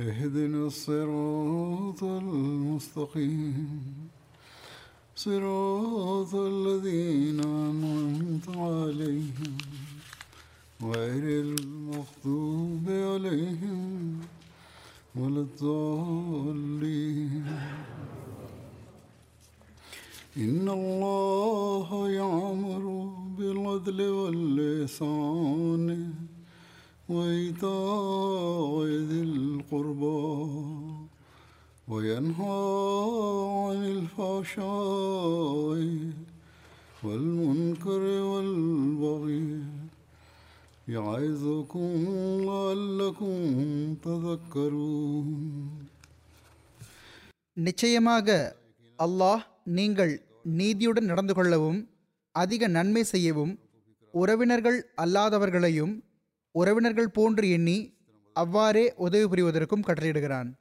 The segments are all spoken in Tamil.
اهدنا الصراط المستقيم. صراط الذين أنعمت عليهم غير المغضوب عليهم ولا الضالين. إن الله يعمر بالعدل واللسان وإيتاء ذي القربى وينهى عن الفحشاء والمنكر والبغي يعظكم لعلكم تذكرون நிச்சயமாக அல்லாஹ் நீங்கள் நீதியுடன் நடந்து கொள்ளவும் அதிக நன்மை செய்யவும் உறவினர்கள் அல்லாதவர்களையும் உறவினர்கள் போன்று எண்ணி அவ்வாறே உதவி புரிவதற்கும் கட்டளையிடுகிறான்.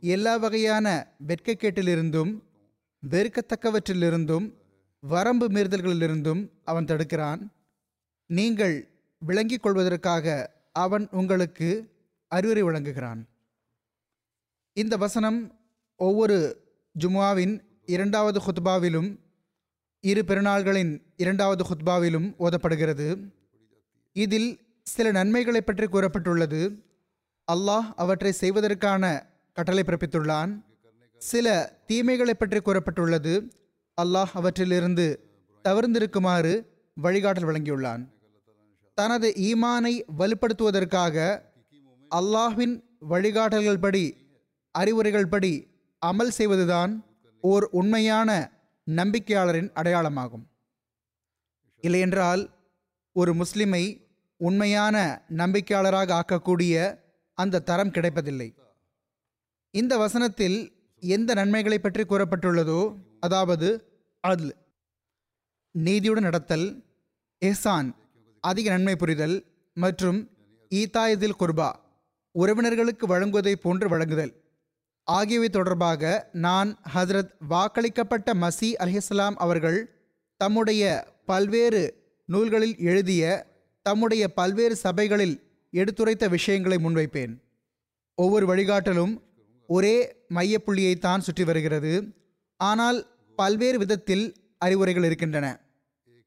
எல்லா வகையான வெட்கக்கேட்டிலிருந்தும் வெறுக்கத்தக்கவற்றிலிருந்தும் வரம்பு மீறுதல்களிலிருந்தும் அவன் தடுக்கிறான். நீங்கள் விளங்கிக் கொள்வதற்காக அவன் உங்களுக்கு அறிவுரை வழங்குகிறான். இந்த வசனம் ஒவ்வொரு ஜுமாவின் இரண்டாவது ஹுத்பாவிலும் இரு பெருநாள்களின் இரண்டாவது ஹுத்பாவிலும் ஓதப்படுகிறது. இதில் சில நன்மைகளை பற்றி கூறப்பட்டுள்ளது. அல்லாஹ் அவற்றை செய்வதற்கான கட்டளை பிறப்பித்துள்ளான். சில தீமைகளை பற்றி கூறப்பட்டுள்ளது. அல்லாஹ் அவற்றிலிருந்து தவிர்ந்திருக்குமாறு வழிகாட்டல் வழங்கியுள்ளான். தனது ஈமானை வலுப்படுத்துவதற்காக அல்லாஹ்வின் வழிகாட்டல்கள் படி அறிவுரைகள் படி அமல் செய்வதுதான் ஓர் உண்மையான நம்பிக்கையாளரின் அடையாளமாகும். இல்லையென்றால் ஒரு முஸ்லிமை உண்மையான நம்பிக்கையாளராக ஆக்கக்கூடிய அந்த தரம் கிடைப்பதில்லை. இந்த வசனத்தில் எந்த நன்மைகளை பற்றி கூறப்பட்டுள்ளதோ அதாவது அதில் நீதியுடன் நடத்தல் எஹ்சான் அதிக நன்மை புரிதல் மற்றும் ஈதாயதில் குர்பா உறவினர்களுக்கு வழங்குவதை போன்று வழங்குதல். ஆகியவை தொடர்பாக நான் ஹசரத் வாக்களிக்கப்பட்ட மசி அலிஹலாம் அவர்கள் தம்முடைய பல்வேறு நூல்களில் எழுதிய தம்முடைய பல்வேறு சபைகளில் எடுத்துரைத்த விஷயங்களை முன்வைப்பேன். ஒவ்வொரு வழிகாட்டலும் ஒரே மையப்புள்ளியைத்தான் சுற்றி வருகிறது. ஆனால் பல்வேறு விதத்தில் அறிவுரைகள் இருக்கின்றன.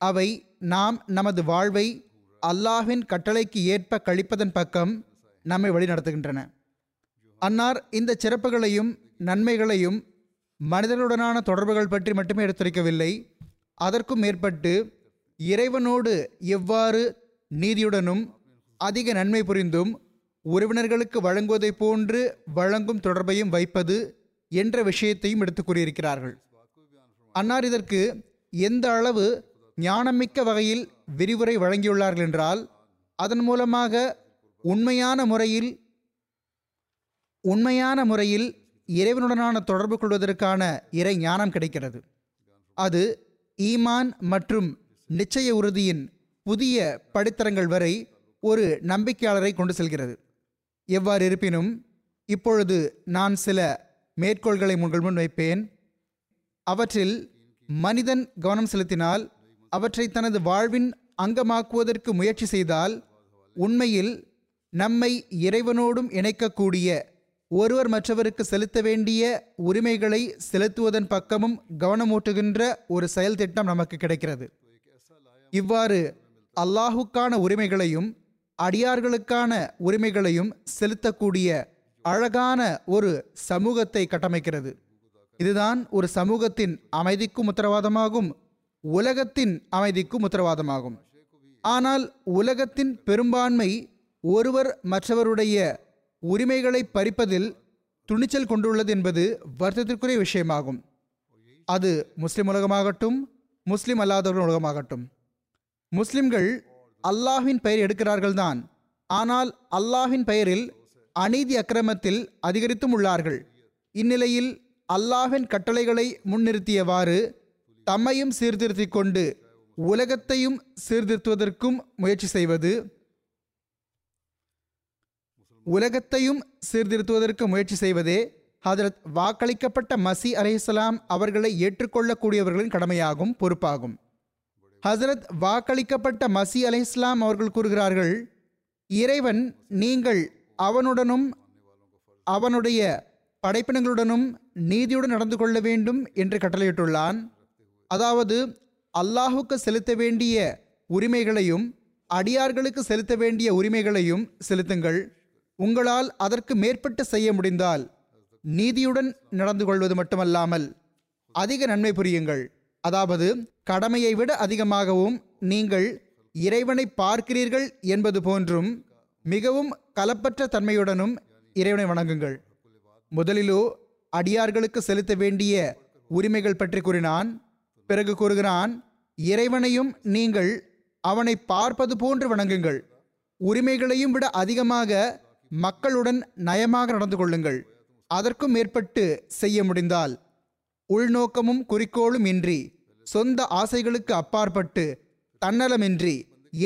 அவை நாம் நமது வாழ்வை அல்லாஹின் கட்டளைக்கு ஏற்ப கழிப்பதன் பக்கம் நம்மை வழிநடத்துகின்றன அன்னார் இந்த சிறப்புகளையும் நன்மைகளையும் மனிதர்களுடனான தொடர்புகள் பற்றி மட்டுமே எடுத்துரைக்கவில்லை. அதற்கும் மேற்பட்டு இறைவனோடு எவ்வாறு நீதியுடனும் அதிக நன்மை புரிந்தும் உறவினர்களுக்கு வழங்குவதைப் போன்று வழங்கும் தொடர்பையும் வைப்பது என்ற விஷயத்தையும் எடுத்து கூறியிருக்கிறார்கள். அன்னார் இதற்கு எந்த அளவு ஞானமிக்க வகையில் விரிவுரை வழங்கியுள்ளார்கள் என்றால் அதன் மூலமாக உண்மையான முறையில் உண்மையான முறையில் இறைவனுடனான தொடர்பு கொள்வதற்கான இறை ஞானம் கிடைக்கிறது. அது ஈமான் மற்றும் நிச்சய உறுதியின் புதிய படித்தரங்கள் வரை ஒரு நம்பிக்கையாளரை கொண்டு செல்கிறது. எவ்வாறு இருப்பினும் இப்பொழுது நான் சில மேற்கோள்களை உங்கள் முன் வைப்பேன். அவற்றில் மனிதன் கவனம் செலுத்தினால் அவற்றை தனது வாழ்வின் அங்கமாக்குவதற்கு முயற்சி செய்தால் உண்மையில் நம்மை இறைவனோடும் இணைக்கக்கூடிய ஒருவர் மற்றவருக்கு செலுத்த வேண்டிய உரிமைகளை செலுத்துவதன் பக்கமும் கவனமூட்டுகின்ற ஒரு செயல் திட்டம் நமக்கு கிடைக்கிறது. இவ்வாறு அல்லாஹுக்கான உரிமைகளையும் அடியார்களுக்கான உரிமைகளையும் செலுத்தக்கூடிய அழகான ஒரு சமூகத்தை கட்டமைக்கிறது. இதுதான் ஒரு சமூகத்தின் அமைதிக்கும் உத்தரவாதமாகும் உலகத்தின் அமைதிக்கும் உத்தரவாதமாகும். ஆனால் உலகத்தின் பெரும்பான்மை ஒருவர் மற்றவருடைய உரிமைகளை பறிப்பதில் துணிச்சல் கொண்டுள்ளது என்பது வருத்தத்திற்குரிய விஷயமாகும். அது முஸ்லிம் உலகமாகட்டும் முஸ்லிம் அல்லாதவர்கள் உலகமாகட்டும். முஸ்லிம்கள் அல்லாஹின் பெயர் எடுக்கிறார்கள் தான் ஆனால் அல்லாஹின் பெயரில் அநீதி அக்கிரமத்தில் அதிகரித்தும் உள்ளார்கள். இந்நிலையில் அல்லாஹின் கட்டளைகளை முன்னிறுத்தியவாறு தம்மையும் சீர்திருத்திக் கொண்டு உலகத்தையும் சீர்திருத்துவதற்கும் முயற்சி செய்வது உலகத்தையும் சீர்திருத்துவதற்கு முயற்சி செய்வதே ஹதரத் வாக்களிக்கப்பட்ட மசி அலைஹிஸ்ஸலாம் அவர்களை ஏற்றுக்கொள்ளக்கூடியவர்களின் கடமையாகும் பொறுப்பாகும். ஹசரத் வாக்களிக்கப்பட்ட மசி அலைஹிஸ்லாம் அவர்கள் கூறுகிறார்கள் இறைவன் நீங்கள் அவனுடனும் அவனுடைய படைப்பினங்களுடனும் நீதியுடன் நடந்து கொள்ள வேண்டும் என்று கட்டளையிட்டுள்ளான். அதாவது அல்லாஹுக்கு செலுத்த வேண்டிய உரிமைகளையும் அடியார்களுக்கு செலுத்த வேண்டிய உரிமைகளையும் செலுத்துங்கள். உங்களால் அதற்கு மேற்பட்டு செய்ய முடிந்தால் நீதியுடன் நடந்து கொள்வது மட்டுமல்லாமல் அதிக நன்மை புரியுங்கள். அதாவது கடமையை விட அதிகமாகவும் நீங்கள் இறைவனை பார்க்கிறீர்கள் என்பது போன்றும் மிகவும் கலப்பற்ற தன்மையுடனும் இறைவனை வணங்குங்கள். முதலிலோ அடியார்களுக்கு செலுத்த வேண்டிய உரிமைகள் பற்றி கூறினான். பிறகு கூறுகிறான் இறைவனையும் நீங்கள் அவனை பார்ப்பது போன்று வணங்குங்கள். உரிமைகளையும் விட அதிகமாக மக்களுடன் நயமாக நடந்து கொள்ளுங்கள். அதற்கும் மேற்பட்டு செய்ய முடிந்தால் உள்நோக்கமும் குறிக்கோளும் இன்றி சொந்த ஆசைகளுக்கு அப்பாற்பட்டு தன்னலமின்றி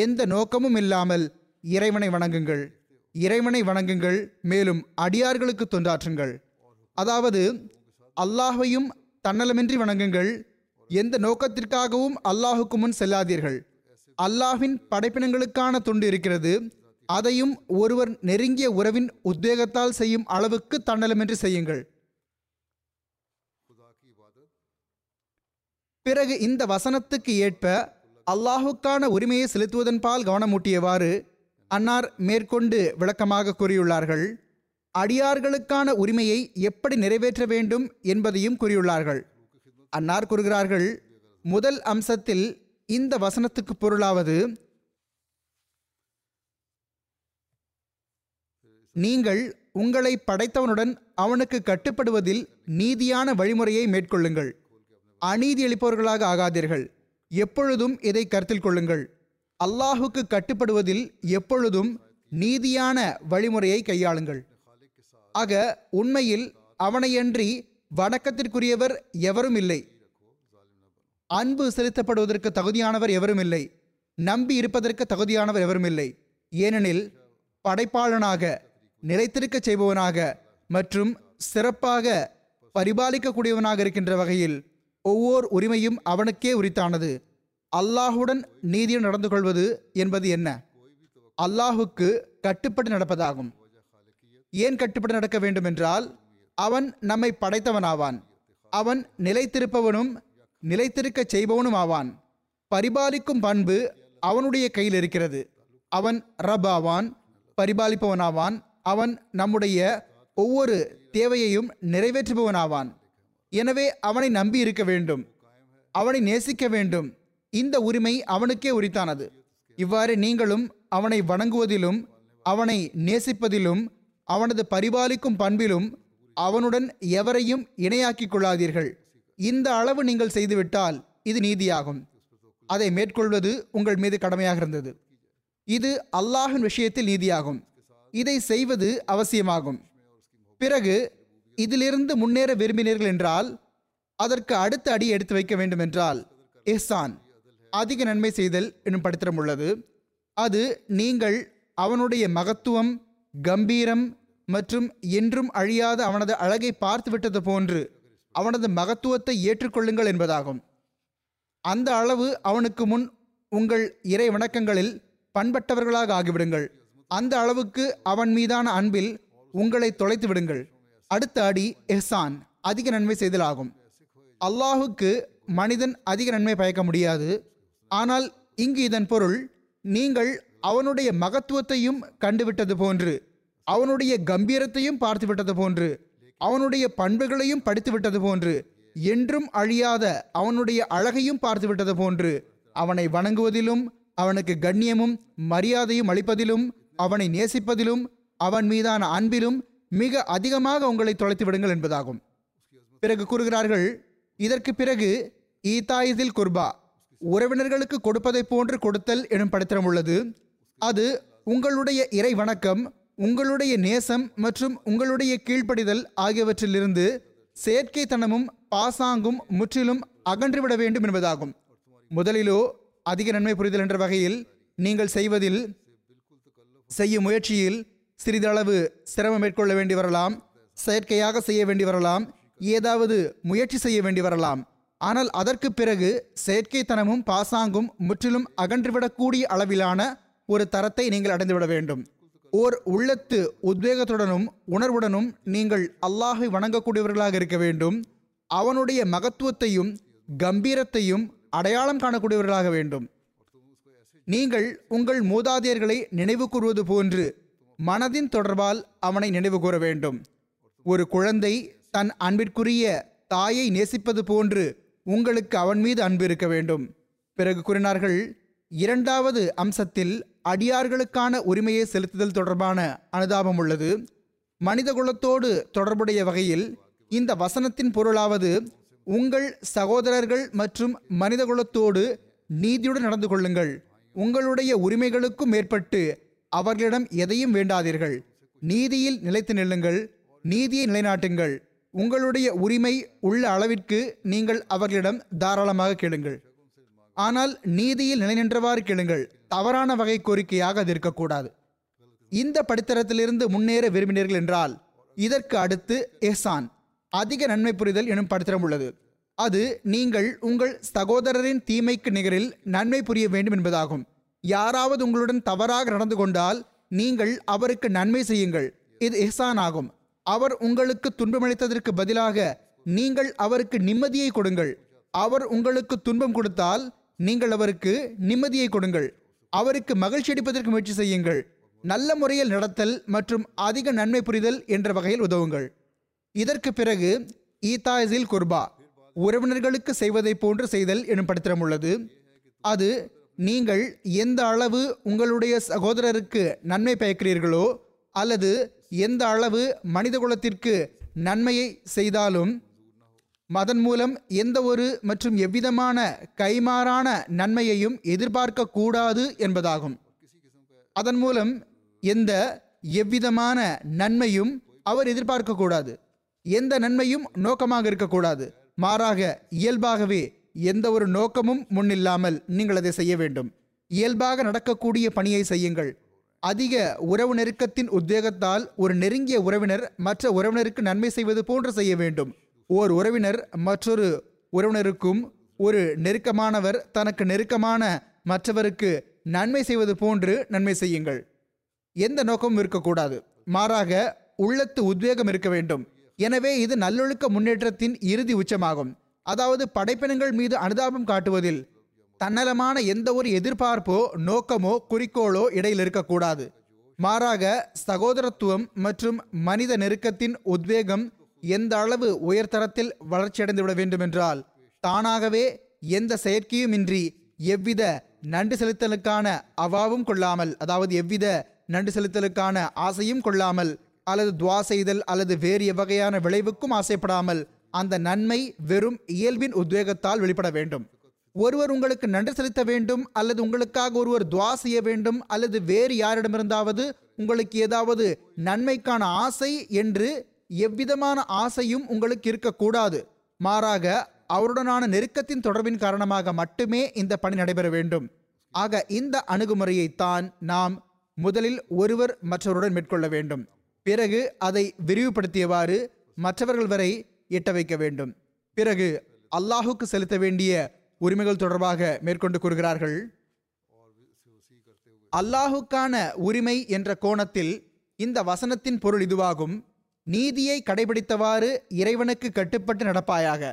எந்த நோக்கமும் இல்லாமல் இறைவனை வணங்குங்கள். இறைவனை வணங்குங்கள் மேலும் அடியார்களுக்கு தொண்டாற்றுங்கள். அதாவது அல்லாஹையும் தன்னலமின்றி வணங்குங்கள். எந்த நோக்கத்திற்காகவும் அல்லாஹுக்கு முன் செல்லாதீர்கள். அல்லாஹின் படைப்பினங்களுக்கான தொண்டு இருக்கிறது. அதையும் ஒருவர் நெருங்கிய உறவின் உத்வேகத்தால் செய்யும் அளவுக்கு தன்னலமின்றி செய்யுங்கள். பிறகு இந்த வசனத்துக்கு ஏற்ப அல்லாஹுக்கான உரிமையை செலுத்துவதன் பால் கவனமூட்டியவாறு அன்னார் மேற்கொண்டு விளக்கமாக கூறியுள்ளார்கள். அடியார்களுக்கான உரிமையை எப்படி நிறைவேற்ற வேண்டும் என்பதையும் கூறியுள்ளார்கள். அன்னார் கூறுகிறார்கள் முதல் அம்சத்தில் இந்த வசனத்துக்கு பொருளாவது நீங்கள் உங்களை படைத்தவனுடன் அவனுக்கு கட்டுப்படுவதில் நீதியான வழிமுறையை மேற்கொள்ளுங்கள். அநீதி அளிப்பவர்களாக ஆகாதீர்கள். எப்பொழுதும் இதை கருத்தில் கொள்ளுங்கள். அல்லாஹுக்கு கட்டுப்படுவதில் எப்பொழுதும் நீதியான வழிமுறையை கையாளுங்கள். ஆக உண்மையில் அவனையன்றி வணக்கத்திற்குரியவர் எவரும் இல்லை. அன்பு செலுத்தப்படுவதற்கு தகுதியானவர் எவரும் இல்லை. நம்பி இருப்பதற்கு தகுதியானவர் எவரும் இல்லை. ஏனெனில் படைப்பாளனாக நிலைத்திருக்கச் செய்பவனாக மற்றும் சிறப்பாக பரிபாலிக்கக்கூடியவனாக இருக்கின்ற வகையில் ஒவ்வொரு உரிமையும் அவனுக்கே உரித்தானது. அல்லாஹுடன் நீதியும் நடந்து கொள்வது என்பது என்ன? அல்லாஹுக்கு கட்டுப்பட்டு நடப்பதாகும். ஏன் கட்டுப்பட்டு நடக்க வேண்டும் என்றால் அவன் நம்மை படைத்தவனாவான். அவன் நிலைத்திருப்பவனும் நிலைத்திருக்கச் செய்பவனும் ஆவான் பரிபாலிக்கும் பண்பு அவனுடைய கையில் இருக்கிறது. அவன் ரப் ஆவான் பரிபாலிப்பவனாவான். அவன் நம்முடைய ஒவ்வொரு தேவையையும் நிறைவேற்றுபவனாவான். எனவே அவனை நம்பி இருக்க வேண்டும். அவனை நேசிக்க வேண்டும். இந்த உரிமை அவனுக்கே உரித்தானது. இவ்வாறு நீங்களும் அவனை வணங்குவதிலும் அவனை நேசிப்பதிலும் அவனது பரிபாலிக்கும் பண்பிலும் அவனுடன் எவரையும் இணையாக்கிக் கொள்ளாதீர்கள். இந்த அளவு நீங்கள் செய்துவிட்டால் இது நீதியாகும். அதை மேற்கொள்வது உங்கள் மீது கடமையாக இருந்தது. இது அல்லாஹின் விஷயத்தில் நீதியாகும். இதை செய்வது அவசியமாகும். பிறகு இதிலிருந்து முன்னேற விரும்பினீர்கள் என்றால் அதற்கு அடுத்த அடி எடுத்து வைக்க வேண்டும் என்றால் இஹ்சான் அதிக நன்மை செய்தல் என்னும் படித்திரம் உள்ளது. அது நீங்கள் அவனுடைய மகத்துவம் கம்பீரம் மற்றும் என்றும் அழியாத அவனது அழகை பார்த்து விட்டது போன்று அவனது மகத்துவத்தை ஏற்றுக்கொள்ளுங்கள் என்பதாகும். அந்த அளவு அவனுக்கு முன் உங்கள் இறை வணக்கங்களில் பண்பட்டவர்களாக ஆகிவிடுங்கள். அந்த அளவுக்கு அவன் மீதான அன்பில் உங்களை தொலைத்து விடுங்கள். அடுத்த அடி எஹ்சான் அதிக நன்மை செய்தல் ஆகும் அல்லாஹுக்கு மனிதன் அதிக நன்மை பயக்க முடியாது. ஆனால் இங்கு இதன் பொருள் நீங்கள் அவனுடைய மகத்துவத்தையும் கண்டுவிட்டது போன்று அவனுடைய கம்பீரத்தையும் பார்த்து விட்டது போன்று அவனுடைய பண்புகளையும் படித்துவிட்டது போன்று என்றும் அழியாத அவனுடைய அழகையும் பார்த்துவிட்டது போன்று அவனை வணங்குவதிலும் அவனுக்கு கண்ணியமும் மரியாதையும் அளிப்பதிலும் அவனை நேசிப்பதிலும் அவன் மீதான அன்பிலும் மிக அதிகமாக உங்களை தொலைத்து விடுங்கள் என்பதாகும். பிறகு கூறுகிறார்கள் இதற்கு பிறகு ஈதாயிதில் குர்பா உறவினர்களுக்கு கொடுப்பதைப் போன்று கொடுத்தல் எனும் படத்திரம் உள்ளது. அது உங்களுடைய இறை வணக்கம் உங்களுடைய நேசம் மற்றும் உங்களுடைய கீழ்ப்படிதல் ஆகியவற்றிலிருந்து செயற்கைத்தனமும் பாசாங்கும் முற்றிலும் அகன்றுவிட வேண்டும் என்பதாகும். முதலிலோ அதிக நன்மை புரிதல் என்ற வகையில் நீங்கள் செய்வதில் செய்யும் முயற்சியில் சிறிதளவு சிரமம் மேற்கொள்ள வேண்டி வரலாம் செயற்கையாக செய்ய வேண்டி வரலாம் ஏதாவது முயற்சி செய்ய வேண்டி வரலாம். ஆனால் அதற்கு பிறகு செயற்கைத்தனமும் பாசாங்கும் முற்றிலும் அகன்றுவிடக்கூடிய அளவிலான ஒரு தரத்தை நீங்கள் அடைந்துவிட வேண்டும். ஓர் உள்ளத்து உத்வேகத்துடனும் உணர்வுடனும் நீங்கள் அல்லாஹை வணங்கக்கூடியவர்களாக இருக்க வேண்டும். அவனுடைய மகத்துவத்தையும் கம்பீரத்தையும் அடையாளம் காணக்கூடியவர்களாக வேண்டும். நீங்கள் உங்கள் மூதாதையர்களை நினைவு கூறுவது போன்று மனதின் தொடர்பால் அவனை நினைவு கூற வேண்டும். ஒரு குழந்தை தன் அன்பிற்குரிய தாயை நேசிப்பது போன்று உங்களுக்கு அவன் மீது அன்பு இருக்க வேண்டும். பிறகு கூறினார்கள் இரண்டாவது அம்சத்தில் அடியார்களுக்கான உரிமையை செலுத்துதல் தொடர்பான அனுதாபம் உள்ளது. மனிதகுலத்தோடு தொடர்புடைய வகையில் இந்த வசனத்தின் பொருளாவது உங்கள் சகோதரர்கள் மற்றும் மனிதகுலத்தோடு நீதியுடன் நடந்து கொள்ளுங்கள். உங்களுடைய உரிமைகளுக்கும் மேற்பட்டு அவர்களிடம் எதையும் வேண்டாதீர்கள். நீதியில் நிலைத்து நில்லுங்கள். நீதியை நிலைநாட்டுங்கள். உங்களுடைய உரிமை உள்ள அளவிற்கு நீங்கள் அவர்களிடம் தாராளமாக கேளுங்கள். ஆனால் நீதியில் நிலைநின்றவாறு கேளுங்கள். தவறான வகை கோரிக்கையாக அது இருக்கக்கூடாது. இந்த படித்தரத்திலிருந்து முன்னேற விரும்பினீர்கள் என்றால் இதற்கு அடுத்து எஹ்சான் அதிக நன்மை புரிதல் எனும் படித்தரம் உள்ளது. அது நீங்கள் உங்கள் சகோதரரின் தீமைக்கு நிகரில் நன்மை புரிய வேண்டும் என்பதாகும். யாராவது உங்களுடன் தவறாக நடந்து கொண்டால் நீங்கள் அவருக்கு நன்மை செய்யுங்கள். இது எஹ்சான் ஆகும் அவர் உங்களுக்கு துன்பமளித்ததற்கு பதிலாக நீங்கள் அவருக்கு நிம்மதியை கொடுங்கள். அவர் உங்களுக்கு துன்பம் கொடுத்தால் நீங்கள் அவருக்கு நிம்மதியை கொடுங்கள். அவருக்கு மகிழ்ச்சி அளிப்பதற்கு முயற்சி செய்யுங்கள். நல்ல முறையில் நடத்தல் மற்றும் அதிக நன்மை புரிதல் என்ற வகையில் உதவுங்கள். இதற்கு பிறகு ஈதாயிசில் குர்பா உறவினர்களுக்கு செய்வதைப் போன்று செய்தல் எனும் படுத்திரம் உள்ளது. அது நீங்கள் எந்த அளவு உங்களுடைய சகோதரருக்கு நன்மை பயக்கிறீர்களோ அல்லது எந்த அளவு மனிதகுலத்திற்கு நன்மையை செய்தாலும் மதன் மூலம் எந்த ஒரு மற்றும் எவ்விதமான கைமாறான நன்மையையும் எதிர்பார்க்க கூடாது என்பதாகும். அதன் மூலம் எந்த எவ்விதமான நன்மையும் அவர் எதிர்பார்க்கக்கூடாது எந்த நன்மையும் நோக்கமாக இருக்கக்கூடாது மாறாக இயல்பாகவே எந்த ஒரு நோக்கமும் முன்னில்லாமல் நீங்கள் அதை செய்ய வேண்டும். இயல்பாக நடக்கக்கூடிய பணியை செய்யுங்கள். அதிக உறவு நெருக்கத்தின் உத்வேகத்தால் ஒரு நெருங்கிய உறவினர் மற்ற உறவினருக்கு நன்மை செய்வது போன்று செய்ய வேண்டும். ஓர் உறவினர் மற்றொரு உறவினருக்கும் ஒரு நெருக்கமானவர் தனக்கு நெருக்கமான மற்றவருக்கு நன்மை செய்வது போன்று நன்மை செய்யுங்கள். எந்த நோக்கமும் இருக்கக்கூடாது. மாறாக உள்ளத்து உத்வேகம் இருக்க வேண்டும். எனவே இது நல்லொழுக்க முன்னேற்றத்தின் இறுதி உச்சமாகும். அதாவது படைப்பினங்கள் மீது அனுதாபம் காட்டுவதில் தன்னலமான எந்த ஒரு எதிர்பார்ப்போ நோக்கமோ குறிக்கோளோ இடையில் இருக்கக்கூடாது. மாறாக சகோதரத்துவம் மற்றும் மனித நெருக்கத்தின் உத்வேகம் எந்த அளவு உயர்தரத்தில் வளர்ச்சியடைந்து விட வேண்டுமென்றால் தானாகவே எந்த செயற்கையுமின்றி எவ்வித நன்றி செலுத்தலுக்கான அவாவும் கொள்ளாமல் அதாவது எவ்வித நன்றி செலுத்தலுக்கான ஆசையும் கொள்ளாமல் அல்லது துவா செய்தல் அல்லது வேறு எவ்வகையான விளைவுக்கும் ஆசைப்படாமல் அந்த நன்மை வெறும் இயல்பின் உத்வேகத்தால் வெளிப்பட வேண்டும். ஒருவர் உங்களுக்கு நன்றி செலுத்த வேண்டும் அல்லது உங்களுக்காக ஒருவர் துவா செய்ய வேண்டும் அல்லது வேறு யாரிடமிருந்தாவது உங்களுக்கு ஏதாவது நன்மைக்கான ஆசை என்று எவ்விதமான ஆசையும் உங்களுக்கு இருக்கக்கூடாது. மாறாக அவருடனான நெருக்கத்தின் தொடர்பின் காரணமாக மட்டுமே இந்த பணி நடைபெற வேண்டும். ஆக இந்த அணுகுமுறையைத்தான் நாம் முதலில் ஒருவர் மற்றவருடன் மேற்கொள்ள வேண்டும். பிறகு அதை விரிவுபடுத்தியவாறு மற்றவர்கள் வரை எட்ட வைக்க வேண்டும். பிறகு அல்லாஹுக்கு செலுத்த வேண்டிய உரிமைகள் தொடர்பாக மேற்கொண்டு கூறுகிறார்கள். அல்லாஹுக்கான உரிமை என்ற கோணத்தில் இந்த வசனத்தின் பொருள் இதுவாகும். நீதியை கடைபிடித்தவாறு இறைவனுக்கு கட்டுப்பட்டு நடப்பாயாக.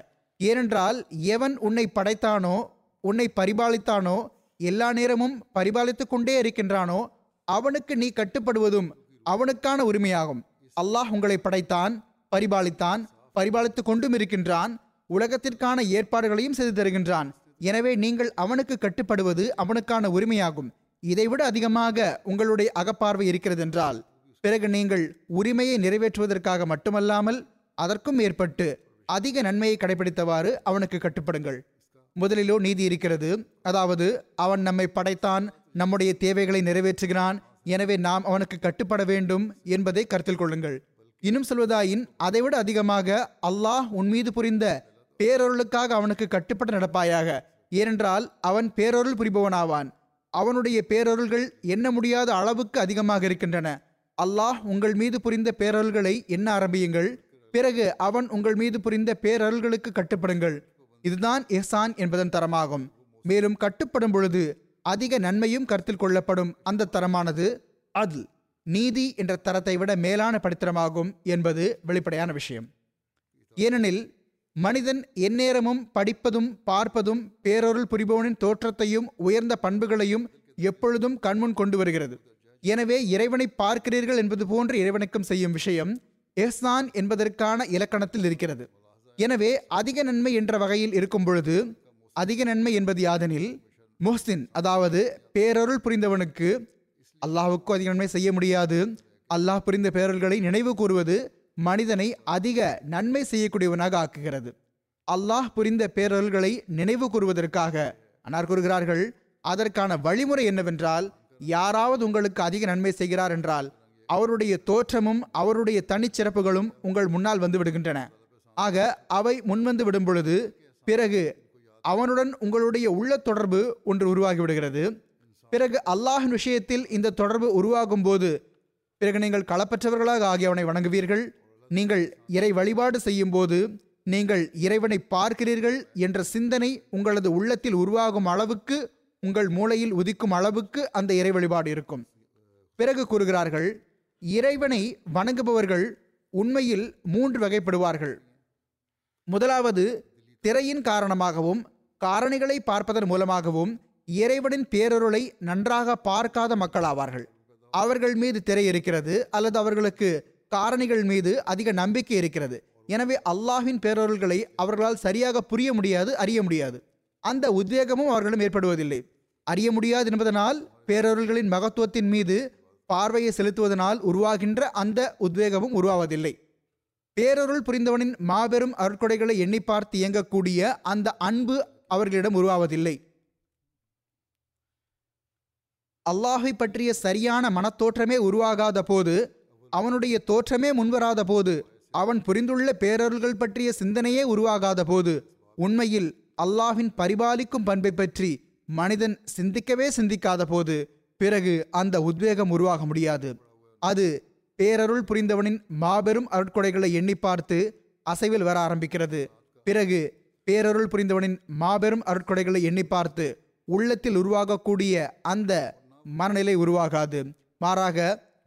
ஏனென்றால் எவன் உன்னை படைத்தானோ உன்னை பரிபாலித்தானோ எல்லா நேரமும் பரிபாலித்து கொண்டே இருக்கின்றானோ அவனுக்கு நீ கட்டுப்படுவதும் அவனுக்கான உரிமையாகும். அல்லாஹ் உங்களை படைத்தான் பரிபாலித்தான் பரிபாலித்துக் கொண்டும் இருக்கின்றான் உலகத்திற்கான ஏற்பாடுகளையும் செய்து தருகின்றான். எனவே நீங்கள் அவனுக்கு கட்டுப்படுவது அவனுக்கான உரிமையாகும். இதைவிட அதிகமாக உங்களுடைய அகப்பார்வை இருக்கிறதென்றால் பிறகு நீங்கள் உரிமையை நிறைவேற்றுவதற்காக மட்டுமல்லாமல் அதற்கும் மேற்பட்டு அதிக நன்மையை கடைபிடித்தவாறு அவனுக்கு கட்டுப்படுங்கள். முதலிலோ நீதி இருக்கிறது. அதாவது அவன் நம்மை படைத்தான் நம்முடைய தேவைகளை நிறைவேற்றுகிறான். எனவே நாம் அவனுக்கு கட்டுப்பட வேண்டும் என்பதை கருத்தில் கொள்ளுங்கள். இன்னும் சொல்வதாயின் அதைவிட அதிகமாக அல்லாஹ் உன் மீது புரிந்த பேரொருளுக்காக அவனுக்கு கட்டுப்பட நடப்பாயாக. ஏனென்றால் அவன் பேரொருள் புரிபவனாவான். அவனுடைய பேரொருள்கள் எண்ண முடியாத அளவுக்கு அதிகமாக இருக்கின்றன. அல்லாஹ் உங்கள் மீது புரிந்த பேரொருள்களை எண்ண ஆரம்பியுங்கள். பிறகு அவன் உங்கள் மீது புரிந்த பேரருள்களுக்கு கட்டுப்படுங்கள். இதுதான் எஹ்சான் என்பதன் தரமாகும். மேலும் கட்டுப்படும் பொழுது அதிக நன்மையும் கருத்தில் கொள்ளப்படும் அந்த தரமானது. அதில் நீதி என்ற தரத்தை விட மேலான படித்தரமாகும் என்பது வெளிப்படையான விஷயம். ஏனெனில் மனிதன் எந்நேரமும் படிப்பதும் பார்ப்பதும் பேரொருள் புரிபவனின் தோற்றத்தையும் உயர்ந்த பண்புகளையும் எப்பொழுதும் கண்முன் கொண்டு வருகிறது. எனவே இறைவனை பார்க்கிறீர்கள் என்பது போன்று இறைவனுக்கும் செய்யும் விஷயம் எஹ்சான் என்பதற்கான இலக்கணத்தில் இருக்கிறது. எனவே அதிக நன்மை என்ற வகையில் இருக்கும் பொழுது அதிக நன்மை என்பது யாதெனில் முஹ்சின் அதாவது பேரருள் புரிந்தவனுக்கு அல்லாஹுக்கும் அதிக நன்மை செய்ய முடியாது. அல்லாஹ் புரிந்த பேரல்களை நினைவு கூறுவது மனிதனை அதிக நன்மை செய்யக்கூடியவனாக ஆக்குகிறது. அல்லாஹ் புரிந்த பேரல்களை நினைவு கூறுவதற்காக அன்னார் கூறுகிறார்கள் அதற்கான வழிமுறை என்னவென்றால் யாராவது உங்களுக்கு அதிக நன்மை செய்கிறார் என்றால் அவருடைய தோற்றமும் அவருடைய தனிச்சிறப்புகளும் உங்கள் முன்னால் வந்து விடுகின்றன. ஆக அவை முன்வந்து விடும் பொழுது பிறகு அவனுடன் உங்களுடைய உள்ள தொடர்பு ஒன்று உருவாகிவிடுகிறது பிறகு அல்லாஹின் விஷயத்தில் இந்த தொடர்பு உருவாகும் போது பிறகு நீங்கள் களப்பற்றவர்களாக ஆகி அவனை வணங்குவீர்கள். நீங்கள் இறை வழிபாடு செய்யும் போது நீங்கள் இறைவனை பார்க்கிறீர்கள் என்ற சிந்தனை உங்களது உள்ளத்தில் உருவாகும் அளவுக்கு உங்கள் மூளையில் உதிக்கும் அளவுக்கு அந்த இறை வழிபாடு இருக்கும். பிறகு கூறுகிறார்கள் இறைவனை வணங்குபவர்கள் உண்மையில் மூன்று வகைப்படுவார்கள். முதலாவது திரையின் காரணமாகவும் காரணிகளை பார்ப்பதன் மூலமாகவும் இறைவனின் பேரொருளை நன்றாக பார்க்காத மக்களாவார்கள். அவர்கள் மீது திரை இருக்கிறது அல்லது அவர்களுக்கு காரணிகள் மீது அதிக நம்பிக்கை இருக்கிறது. எனவே அல்லாஹின் பேரொருள்களை அவர்களால் சரியாக புரிய முடியாது அறிய முடியாது. அந்த உத்வேகமும் அவர்களிடம் ஏற்படுவதில்லை. அறிய முடியாது என்பதனால் பேரொருள்களின் மகத்துவத்தின் மீது பார்வையை செலுத்துவதனால் உருவாகின்ற அந்த உத்வேகமும் உருவாவதில்லை. பேரொருள் புரிந்தவனின் மாபெரும் அருட்கொடைகளை எண்ணி பார்த்து இயங்கக்கூடிய அந்த அன்பு அவர்களிடம் உருவாவதில்லை. அல்லாஹை பற்றிய சரியான மனத்தோற்றமே உருவாகாத போது அவனுடைய தோற்றமே முன்வராத போது அவன் புரிந்துள்ள பேரருள்கள் பற்றிய சிந்தனையே உருவாகாத போது உண்மையில் அல்லாஹின் பரிபாலிக்கும் பண்பை பற்றி மனிதன் சிந்திக்கவே சிந்திக்காத போது பிறகு அந்த உத்வேகம் உருவாக முடியாது. அது பேரருள் புரிந்தவனின் மாபெரும் அருட்கொடைகளை எண்ணி பார்த்து அசைவில் வர ஆரம்பிக்கிறது. பிறகு பேரருள் புரிந்தவனின் மாபெரும் அருட்கொடைகளை எண்ணி பார்த்து உள்ளத்தில் உருவாகக்கூடிய அந்த மனநிலை உருவாகாது. மாறாக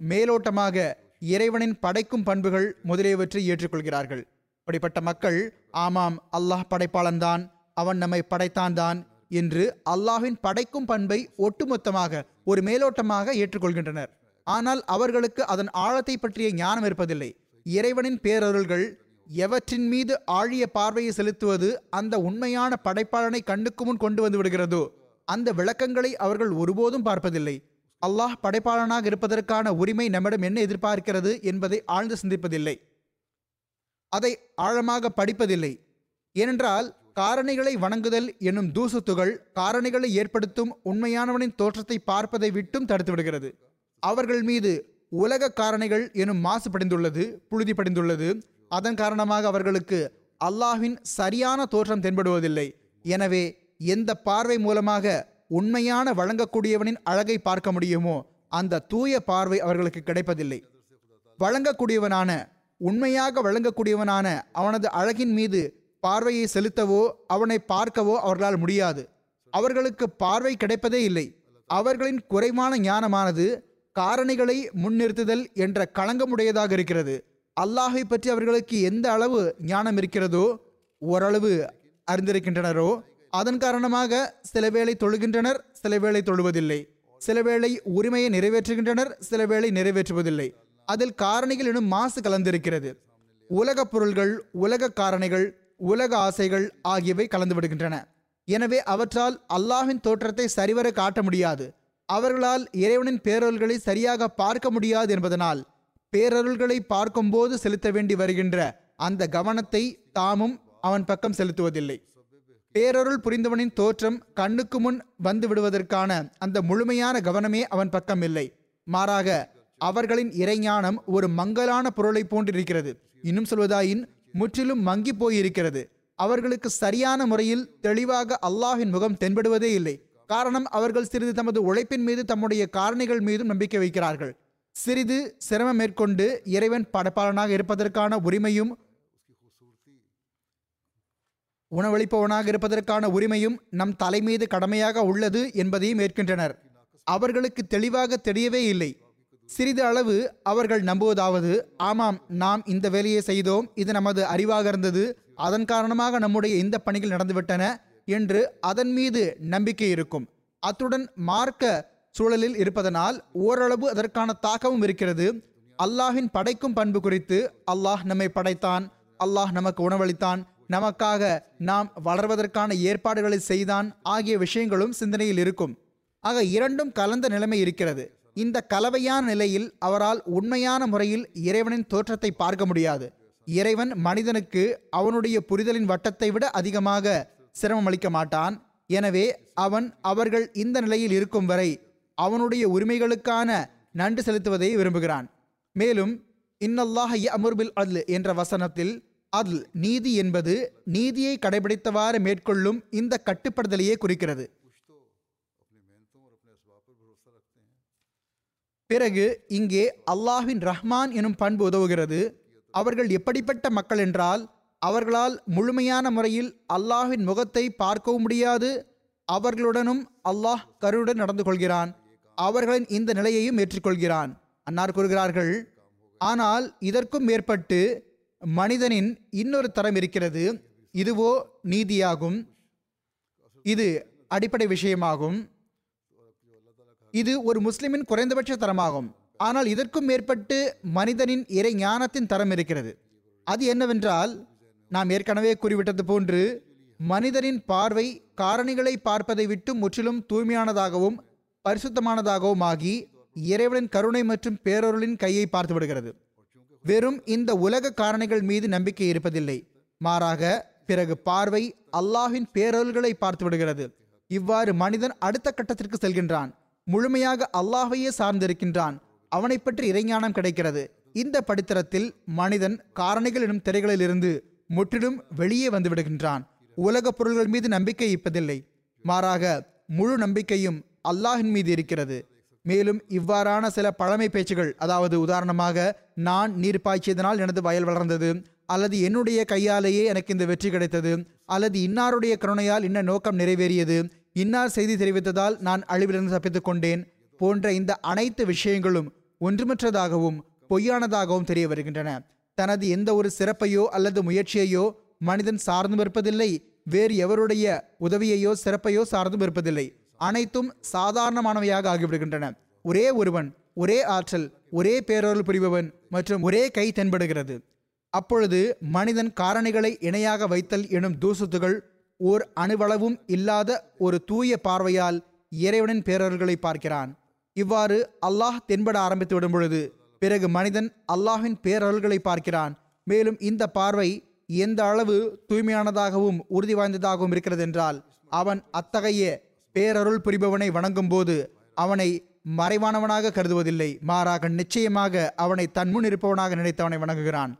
மேலோட்டமாக இறைவனின் படைக்கும் பண்புகள் முதலியவற்றை ஏற்றுக்கொள்கிறார்கள். அப்படிப்பட்ட மக்கள் ஆமாம் அல்லாஹ் படைப்பாளன்தான் அவன் நம்மை படைத்தான் தான் என்று அல்லாஹின் படைக்கும் பண்பை ஒட்டுமொத்தமாக ஒரு மேலோட்டமாக ஏற்றுக்கொள்கின்றனர். ஆனால் அவர்களுக்கு அதன் ஆழத்தை பற்றிய ஞானம் இருப்பதில்லை. இறைவனின் பேரருள்கள் எவற்றின் மீது ஆழிய பார்வையை செலுத்துவது அந்த உண்மையான படைப்பாளனை கண்ணுக்கு முன் கொண்டு வந்து விடுகிறதோ? அந்த விளக்கங்களை அவர்கள் ஒருபோதும் பார்ப்பதில்லை. அல்லாஹ் படைப்பாளனாக இருப்பதற்கான உரிமை நம்மிடம் என்ன எதிர்பார்க்கிறது என்பதை ஆழ்ந்து சிந்திப்பதில்லை. அதை ஆழமாக படிப்பதில்லை. ஏனென்றால் காரணிகளை வணங்குதல் என்னும் தூசுத்துகள் காரணிகளை ஏற்படுத்தும் உண்மையானவனின் தோற்றத்தை பார்ப்பதை விட்டும் தடுத்துவிடுகிறது. அவர்கள் மீது உலக காரணிகள் எனும் மாசு படிந்துள்ளது புழுதி படிந்துள்ளது. அதன் காரணமாக அவர்களுக்கு அல்லாஹின் சரியான தோற்றம் தென்படுவதில்லை. எனவே எந்த பார்வை மூலமாக உண்மையான வழங்கக்கூடியவனின் அழகை பார்க்க முடியுமோ அந்த தூய பார்வை அவர்களுக்கு கிடைப்பதில்லை. வழங்கக்கூடியவனான உண்மையாக வழங்கக்கூடியவனான அவனது அழகின் மீது பார்வையை செலுத்தவோ அவனை பார்க்கவோ அவர்களால் முடியாது. அவர்களுக்கு பார்வை கிடைப்பதே இல்லை. அவர்களின் குறைவான ஞானமானது காரணிகளை முன்னிறுத்துதல் என்ற களங்கமுடையதாக இருக்கிறது. அல்லாஹை பற்றி அவர்களுக்கு எந்த அளவு ஞானம் இருக்கிறதோ ஓரளவு அறிந்திருக்கின்றனரோ அதன் காரணமாக சில வேளை தொழுகின்றனர் சில வேளை தொழுவதில்லை. சில வேளை உரிமையை நிறைவேற்றுகின்றனர் சில வேளை நிறைவேற்றுவதில்லை. அதில் காரணிகள் எனும் மாசு கலந்திருக்கிறது. உலகப் பொருள்கள் உலக காரணிகள் உலக ஆசைகள் ஆகியவை கலந்து விடுகின்றன எனவே அவற்றால் அல்லாஹின் தோற்றத்தை சரிவர காட்ட முடியாது. அவர்களால் இறைவனின் பேரருள்களை சரியாக பார்க்க முடியாது என்பதனால் பேரருள்களை பார்க்கும்போது செலுத்த வேண்டி வருகின்ற அந்த கவனத்தை தாமும் அவன் பக்கம் செலுத்துவதில்லை. பேரருள் புரிந்தவனின் தோற்றம் கண்ணுக்கு முன் வந்து விடுவதற்கான அந்த முழுமையான கவனமே அவன் பக்கம் இல்லை. மாறாக அவர்களின் இறைஞானம் ஒரு மங்கலான பொருளை போன்றிருக்கிறது. இன்னும் சொல்வதாயின் முற்றிலும் மங்கி போயிருக்கிறது. அவர்களுக்கு சரியான முறையில் தெளிவாக அல்லாஹின் முகம் தென்படுவதே இல்லை. காரணம் அவர்கள் சிறிது தமது உழைப்பின் மீது தம்முடைய காரணிகள் மீதும் நம்பிக்கை வைக்கிறார்கள். சிறிது சிரமம் மேற்கொண்டு இறைவன் படைப்பாளனாக இருப்பதற்கான உரிமையும் உணவளிப்பவனாக இருப்பதற்கான உரிமையும் நம் தலைமீது கடமையாக உள்ளது என்பதையும் ஏற்கின்றனர். அவர்களுக்கு தெளிவாக தெரியவே இல்லை. சிறிது அளவு அவர்கள் நம்புவதாவது ஆமாம் நாம் இந்த வேலையை செய்தோம் இது நமது அறிவாக இருந்தது அதன் காரணமாக நம்முடைய இந்த பணிகள் நடந்துவிட்டன என்று அதன் மீது நம்பிக்கை இருக்கும். அத்துடன் மார்க்க சூழலில் இருப்பதனால் ஓரளவு அதற்கான தாக்கமும் இருக்கிறது. அல்லாஹின் படைக்கும் பண்பு குறித்து அல்லாஹ் நம்மை படைத்தான் அல்லாஹ் நமக்கு உணவளித்தான் நமக்காக நாம் வளர்வதற்கான ஏற்பாடுகளை செய்தான் ஆகிய விஷயங்களும் சிந்தனையில் இருக்கும். ஆக இரண்டும் கலந்த நிலைமை இருக்கிறது. இந்த கலவையான நிலையில் அவரால் உண்மையான முறையில் இறைவனின் தோற்றத்தை பார்க்க முடியாது. இறைவன் மனிதனுக்கு அவனுடைய புரிதலின் வட்டத்தை விட அதிகமாக சிரமம் அளிக்க மாட்டான். எனவே அவன் அவர்கள் இந்த நிலையில் இருக்கும் வரை அவனுடைய உரிமைகளுக்கான நன்றி செலுத்துவதை விரும்புகிறான். மேலும் இன்னல்லாஹ அமுர்பில் அல் என்ற வசனத்தில் அதில் நீதி என்பது நீதியை கடைபிடித்தவாறு மேற்கொள்ளும் இந்த கட்டுப்படுதலையே குறிக்கிறது. பிறகு இங்கே அல்லாஹின் ரஹ்மான் எனும் பண்பு உதவுகிறது. அவர்கள் எப்படிப்பட்ட மக்கள் என்றால் அவர்களால் முழுமையான முறையில் அல்லாஹின் முகத்தை பார்க்கவும் முடியாது. அவர்களுடனும் அல்லாஹ் கருடன் நடந்து கொள்கிறான். அவர்களின் இந்த நிலையையும் ஏற்றுக்கொள்கிறான். அன்னார் கூறுகிறார்கள் ஆனால் இதற்கும் மேற்பட்டு மனிதனின் இன்னொரு தரம் இருக்கிறது. இதுவோ நீதியாகும். இது அடிப்படை விஷயமாகும். இது ஒரு முஸ்லிமின் குறைந்தபட்ச தரமாகும். ஆனால் இதற்கும் மேற்பட்டு மனிதனின் இறை ஞானத்தின் தரம் இருக்கிறது. அது என்னவென்றால் நாம் ஏற்கனவே கூறிவிட்டது போன்று மனிதனின் பார்வை காரணிகளை பார்ப்பதை விட்டு முற்றிலும் தூய்மையானதாகவும் பரிசுத்தமானதாகவும் ஆகி இறைவனின் கருணை மற்றும் பேரொருளின் கையை பார்த்து விடுகிறது. வெறும் இந்த உலக காரணிகள் மீது நம்பிக்கை இருப்பதில்லை. மாறாக பிறகு பார்வை அல்லாஹின் பேரல்களை பார்த்து விடுகிறது. இவ்வாறு மனிதன் அடுத்த கட்டத்திற்கு செல்கின்றான். முழுமையாக அல்லாஹையே சார்ந்திருக்கின்றான். அவனை பற்றி இறைஞானம் கிடைக்கிறது. இந்த படித்தரத்தில் மனிதன் காரணிகள் எனும் திரைகளிலிருந்து முற்றிலும் வெளியே வந்து விடுகின்றான். உலகப் பொருள்கள் மீது நம்பிக்கை இருப்பதில்லை. மாறாக முழு நம்பிக்கையும் அல்லாஹின் மீது இருக்கிறது. மேலும் இவ்வாறான சில பழமை பேச்சுகள் அதாவது உதாரணமாக நான் நீர் பாய்ச்சியதனால் எனது வயல் வளர்ந்தது அல்லது என்னுடைய கையாலேயே எனக்கு இந்த வெற்றி கிடைத்தது அல்லது இன்னாருடைய கருணையால் இன்ன நோக்கம் நிறைவேறியது இன்னார் செய்தி தெரிவித்ததால் நான் அழிவிலிருந்து தப்பித்துக் கொண்டேன் போன்ற இந்த அனைத்து விஷயங்களும் ஒன்றுமற்றதாகவும் பொய்யானதாகவும் தெரிய வருகின்றன. தனது எந்த ஒரு சிறப்பையோ அல்லது முயற்சியையோ மனிதன் சார்ந்தும் இருப்பதில்லை வேறு எவருடைய உதவியையோ சிறப்பையோ சார்ந்தும் இருப்பதில்லை. அனைத்தும் சாதாரணமானவையாக ஆகிவிடுகின்றன. ஒரே ஒருவன் ஒரே ஆற்றல் ஒரே பேரொருள் புரிபவன் மற்றும் ஒரே கை தென்படுகிறது. அப்பொழுது மனிதன் காரணிகளை இணையாக வைத்தல் எனும் தூசுத்துகள் ஓர் அணுவளவும் இல்லாத ஒரு தூய பார்வையால் இறைவனின் பேரர்களை பார்க்கிறான். இவ்வாறு அல்லாஹ் தென்பட ஆரம்பித்து விடும் பொழுது பிறகு மனிதன் அல்லாஹின் பேரர்களை பார்க்கிறான். மேலும் இந்த பார்வை எந்த அளவு தூய்மையானதாகவும் உறுதி வாய்ந்ததாகவும் இருக்கிறது என்றால் அவன் அத்தகைய பேரருள் புரிபவனை வணங்கும் போது அவனை மறைவானவனாக கருதுவதில்லை. மாறாக நிச்சயமாக அவனை தன்முன் இருப்பவனாக நினைத்தவனை வணங்குகிறான்.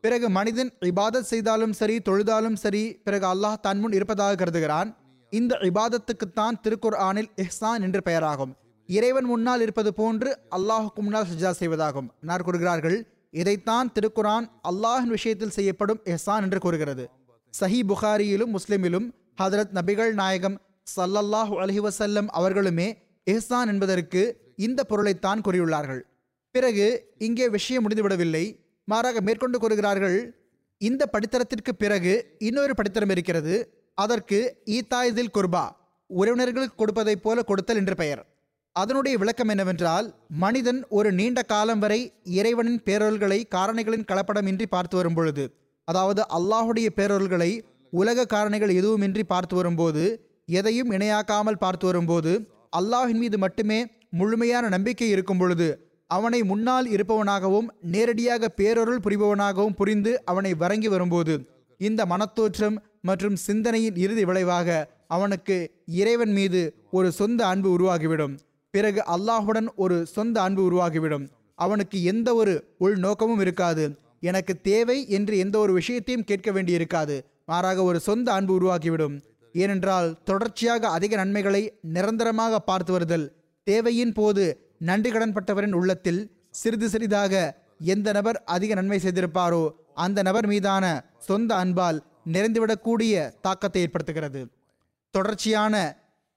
பிறகு மனிதன் இபாதத் செய்தாலும் சரி தொழுதாலும் சரி பிறகு அல்லாஹ் தன்முன் இருப்பதாக கருதுகிறான். இந்த இபாதத்துக்குத்தான் திருக்குர் ஆனில் இஹ்சான் என்று பெயராகும். இறைவன் முன்னால் இருப்பது போன்று அல்லாஹுக்கு முன்னால் சுஜா செய்வதாகும். நார் கூறுகிறார்கள்? இதைத்தான் திருக்குரான் அல்லாஹின் விஷயத்தில் செய்யப்படும் எஹ்சான் என்று கூறுகிறது. சஹி புகாரியிலும் முஸ்லிமிலும் ஹதரத் நபிகள் நாயகம் சல்லல்லாஹு அலஹி வசல்லம் அவர்களுமே எஹ்சான் என்பதற்கு இந்த பொருளைத்தான் கூறியுள்ளார்கள். பிறகு இங்கே விஷயம் முடிந்துவிடவில்லை. மாறாக மேற்கொண்டு கூறுகிறார்கள் இந்த படித்தரத்திற்கு பிறகு இன்னொரு படித்தரம் இருக்கிறது. அதற்கு ஈத்தாய்தில் குர்பா உறவினர்களுக்கு கொடுப்பதைப் போல கொடுத்தல் என்று பெயர். அதனுடைய விளக்கம் என்னவென்றால் மனிதன் ஒரு நீண்ட காலம் வரை இறைவனின் பேரொருள்களை காரணிகளின் கலப்படமின்றி பார்த்து வரும்பொழுது அதாவது அல்லாஹுடைய பேரொருள்களை உலக காரணிகள் எதுவுமின்றி பார்த்து வரும்போது எதையும் இணையாக்காமல் பார்த்து வரும்போது அல்லாஹின் மீது மட்டுமே முழுமையான நம்பிக்கை இருக்கும் பொழுது அவனை முன்னால் இருப்பவனாகவும் நேரடியாக பேரொருள் புரிபவனாகவும் புரிந்து அவனை வணங்கி வரும்போது இந்த மனத்தோற்றம் மற்றும் சிந்தனையின் இறுதி விளைவாக அவனுக்கு இறைவன் மீது ஒரு சொந்த அன்பு உருவாகிவிடும். பிறகு அல்லாஹுடன் ஒரு சொந்த அன்பு உருவாகிவிடும். அவனுக்கு எந்த ஒரு உள்நோக்கமும் இருக்காது. எனக்கு தேவை என்று எந்த ஒரு விஷயத்தையும் கேட்க வேண்டியிருக்காது. மாறாக ஒரு சொந்த அன்பு உருவாக்கிவிடும் ஏனென்றால் தொடர்ச்சியாக அதிக நன்மைகளை நிரந்தரமாக பார்த்து வருதல். தேவையின் போது நன்றி கடன்பட்டவரின் உள்ளத்தில் சிறிது சிறிதாக எந்த நபர் அதிக நன்மை செய்திருப்பாரோ அந்த நபர் மீதான சொந்த அன்பால் நிறைந்துவிடக்கூடிய தாக்கத்தை ஏற்படுத்துகிறது. தொடர்ச்சியான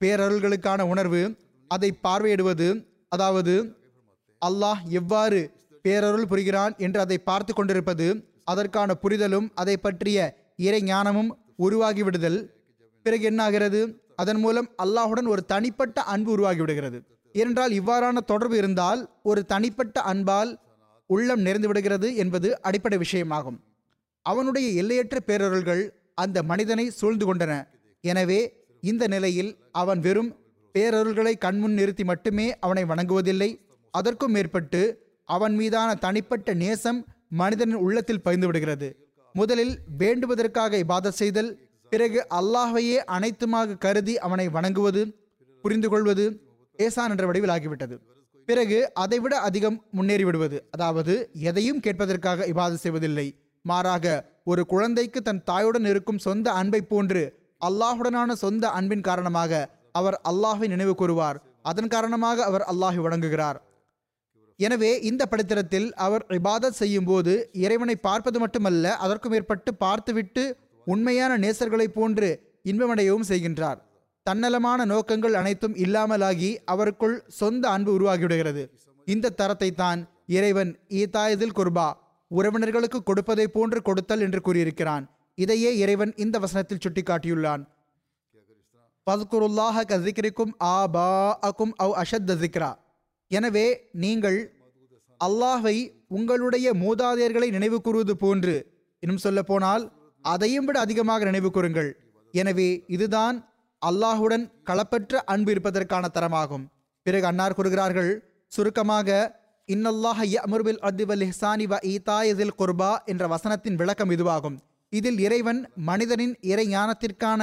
பேரருள்களுக்கான உணர்வு அதை பார்வையிடுவது அதாவது அல்லாஹ் எவ்வாறு பேரருள் புரிகிறான் என்று அதை பார்த்து கொண்டிருப்பது அதற்கான புரிதலும் அதை பற்றிய இறை ஞானமும் உருவாகிவிடுதல். பிறகு என்னாகிறது? அதன் மூலம் அல்லாஹுடன் ஒரு தனிப்பட்ட அன்பு உருவாகி விடுகிறது. ஏனென்றால் இவ்வாறான தொடர்பு இருந்தால் ஒரு தனிப்பட்ட அன்பால் உள்ளம் நிறைந்து விடுகிறது என்பது அடிப்படை விஷயமாகும். அவனுடைய எல்லையற்ற பேரருள்கள் அந்த மனிதனை சூழ்ந்து கொண்டன. எனவே இந்த நிலையில் அவன் வெறும் பேரருள்களை கண்முன் நிறுத்தி மட்டுமே அவனை வணங்குவதில்லை. அதற்கும் மேற்பட்டு அவன் மீதான தனிப்பட்ட நேசம் மனிதனின் உள்ளத்தில் பதிந்து விடுகிறது. முதலில் வேண்டுவதற்காக இபாதத் செய்தல் பிறகு அல்லாஹையே அனைத்துமாக கருதி அவனை வணங்குவது புரிந்து கொள்வது ஏசான் என்ற வடிவில் ஆகிவிட்டது பிறகு அதைவிட அதிகம் முன்னேறி விடுவது. அதாவது எதையும் கேட்பதற்காக இவாது செய்வதில்லை. மாறாக ஒரு குழந்தைக்கு தன் தாயுடன் இருக்கும் சொந்த அன்பை போன்று அல்லாஹுடனான சொந்த அன்பின் காரணமாக அவர் அல்லாஹை நினைவு கூறுவார். அதன் காரணமாக அவர் அல்லாஹை வணங்குகிறார். எனவே இந்த படித்திரத்தில் அவர் இபாதத் செய்யும் போது இறைவனை பார்ப்பது மட்டுமல்ல அதற்கு மேற்பட்டு பார்த்துவிட்டு உண்மையான நேசர்களைப் போன்று இன்பமடையவும் செய்கின்றார். தன்னலமான நோக்கங்கள் அனைத்தும் இல்லாமலாகி அவருக்குள் சொந்த அன்பு உருவாகிவிடுகிறது. இந்த தரத்தை தான் இறைவன் ஈதாயதில் குர்பா உறவினர்களுக்கு கொடுப்பதை போன்று கொடுத்தல் என்று கூறியிருக்கிறான். இதையே இறைவன் இந்த வசனத்தில் சுட்டிக்காட்டியுள்ளான். பதுக்குருல்லாஹ கதிக்கிரிக்கும் ஆ பா அக்கும் அவ் அஷத் திக்ரா எனவே நீங்கள் அல்லாஹை உங்களுடைய மூதாதையர்களை நினைவு கூறுவது போன்று. இன்னும் சொல்ல போனால் அதையும் விட அதிகமாக நினைவு கூறுங்கள். எனவே இதுதான் அல்லாஹுடன் களப்பற்ற அன்பு இருப்பதற்கான தரமாகும். பிறகு அன்னார் கூறுகிறார்கள் சுருக்கமாக இன்னல்லாஹ யமுர்பில் அத்திவல் ஹிசானி வ ஈதாயதில் குர்பா என்ற வசனத்தின் விளக்கம் இதுவாகும். இதில் இறைவன் மனிதனின் இறை ஞானத்திற்கான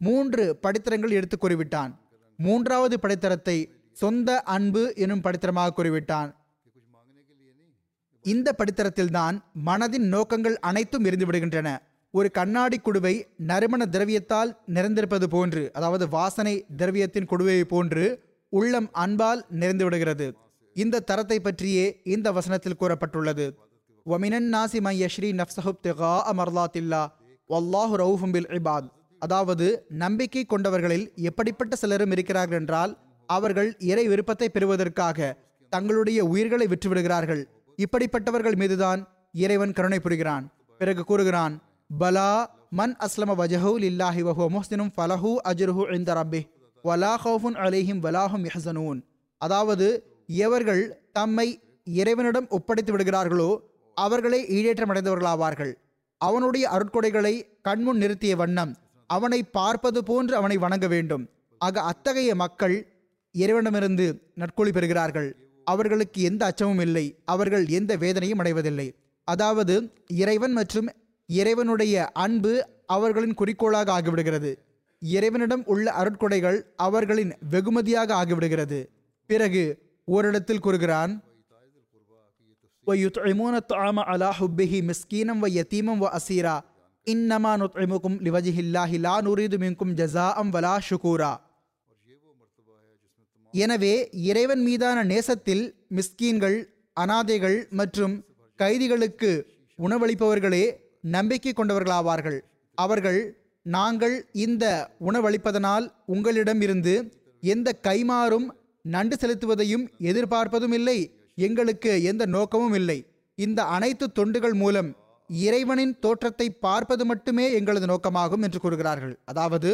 மூன்று படித்தரங்கள் எடுத்து கூறிவிட்டான். மூன்றாவது படித்தரத்தை சொந்த அன்பு எனும் படித்தரமாக கூறிவிட்டான். இந்த படித்தரத்தில்தான் மனதின் நோக்கங்கள் அனைத்தும் இருந்து விடுகின்றன. ஒரு கண்ணாடி குடுவை நறுமண திரவியத்தால் நிறைந்திருப்பது போன்று அதாவது வாசனை திரவியத்தின் குடுவையை போன்று உள்ளம் அன்பால் நிறைந்து விடுகிறது. இந்த தரத்தை பற்றியே இந்த வசனத்தில் கூறப்பட்டுள்ளது. ஒமினன் நாசி மை யஷ்ரி நப்சஹுப் திகா அமர்லாத்தில்லா ஒல்லாஹு ரவுஃபும் பில் இபாத். அதாவது நம்பிக்கை கொண்டவர்களில் எப்படிப்பட்ட சிலரும் இருக்கிறார்கள் என்றால் அவர்கள் இறை விருப்பத்தை பெறுவதற்காக தங்களுடைய உயிர்களை விற்றுவிடுகிறார்கள். இப்படிப்பட்டவர்கள் மீதுதான் இறைவன் கருணை புரிகிறான். பிறகு கூறுகிறான் பலா மன் அஸ்லம வஜஹூ லில்லாஹி வஹுவ முஹ்சினும் ஃபலஹூ அஜ்ருஹு இந்த ரப்பி வலா ஹவுஃபுன் அலைஹிம் வலாஹும் யஹசனூன் அதாவது எவர்கள் தம்மை இறைவனிடம் ஒப்படைத்து விடுகிறார்களோ அவர்களே ஈடேற்றமடைந்தவர்களாவார்கள் அவனுடைய அருட்கொடைகளை கண்முன் நிறுத்திய வண்ணம் அவனை பார்ப்பது போன்று அவனை வணங்க வேண்டும். ஆக அத்தகைய மக்கள் இறைவனிடமிருந்து நற்கொழி பெறுகிறார்கள் அவர்களுக்கு எந்த அச்சமும் இல்லை அவர்கள் எந்த வேதனையும் அடைவதில்லை அதாவது இறைவன் மற்றும் இறைவனுடைய அன்பு அவர்களின் குறிக்கோளாக ஆகிவிடுகிறது இறைவனிடம் உள்ள அருட்கொடைகள் அவர்களின் வெகுமதியாக ஆகிவிடுகிறது பிறகு ஓரிடத்தில் கூறுகிறான் وَيُطْعِمُونَ الطَّعَامَ عَلَى حُبِّهِ مِسْكِينًا وَيَتِيمًا وَأَسِيرًا إِنَّمَا نُطْعِمُكُمْ لِوَجْهِ اللَّهِ لَا نُرِيدُ مِنكُمْ جَزَاءً وَلَا شُكُورًا எனவே இறைவன் மீதான நேசத்தில் மிஸ்கீன்கள் அனாதைகள் மற்றும் கைதிகளுக்கு உணவளிப்பவர்களே நம்பிக்கை கொண்டவர்களாவார்கள். அவர்கள் நாங்கள் இந்த உணவளிப்பதனால் உங்களிடம் இருந்து எந்த கைமாறும் நண்டு செலுத்துவதையும் எதிர்பார்ப்பதும் இல்லை எங்களுக்கு எந்த நோக்கமும் இல்லை. இந்த அனைத்து தொண்டுகள் மூலம் இறைவனின் தோற்றத்தை பார்ப்பது மட்டுமே எங்களது நோக்கமாகும் என்று கூறுகிறார்கள். அதாவது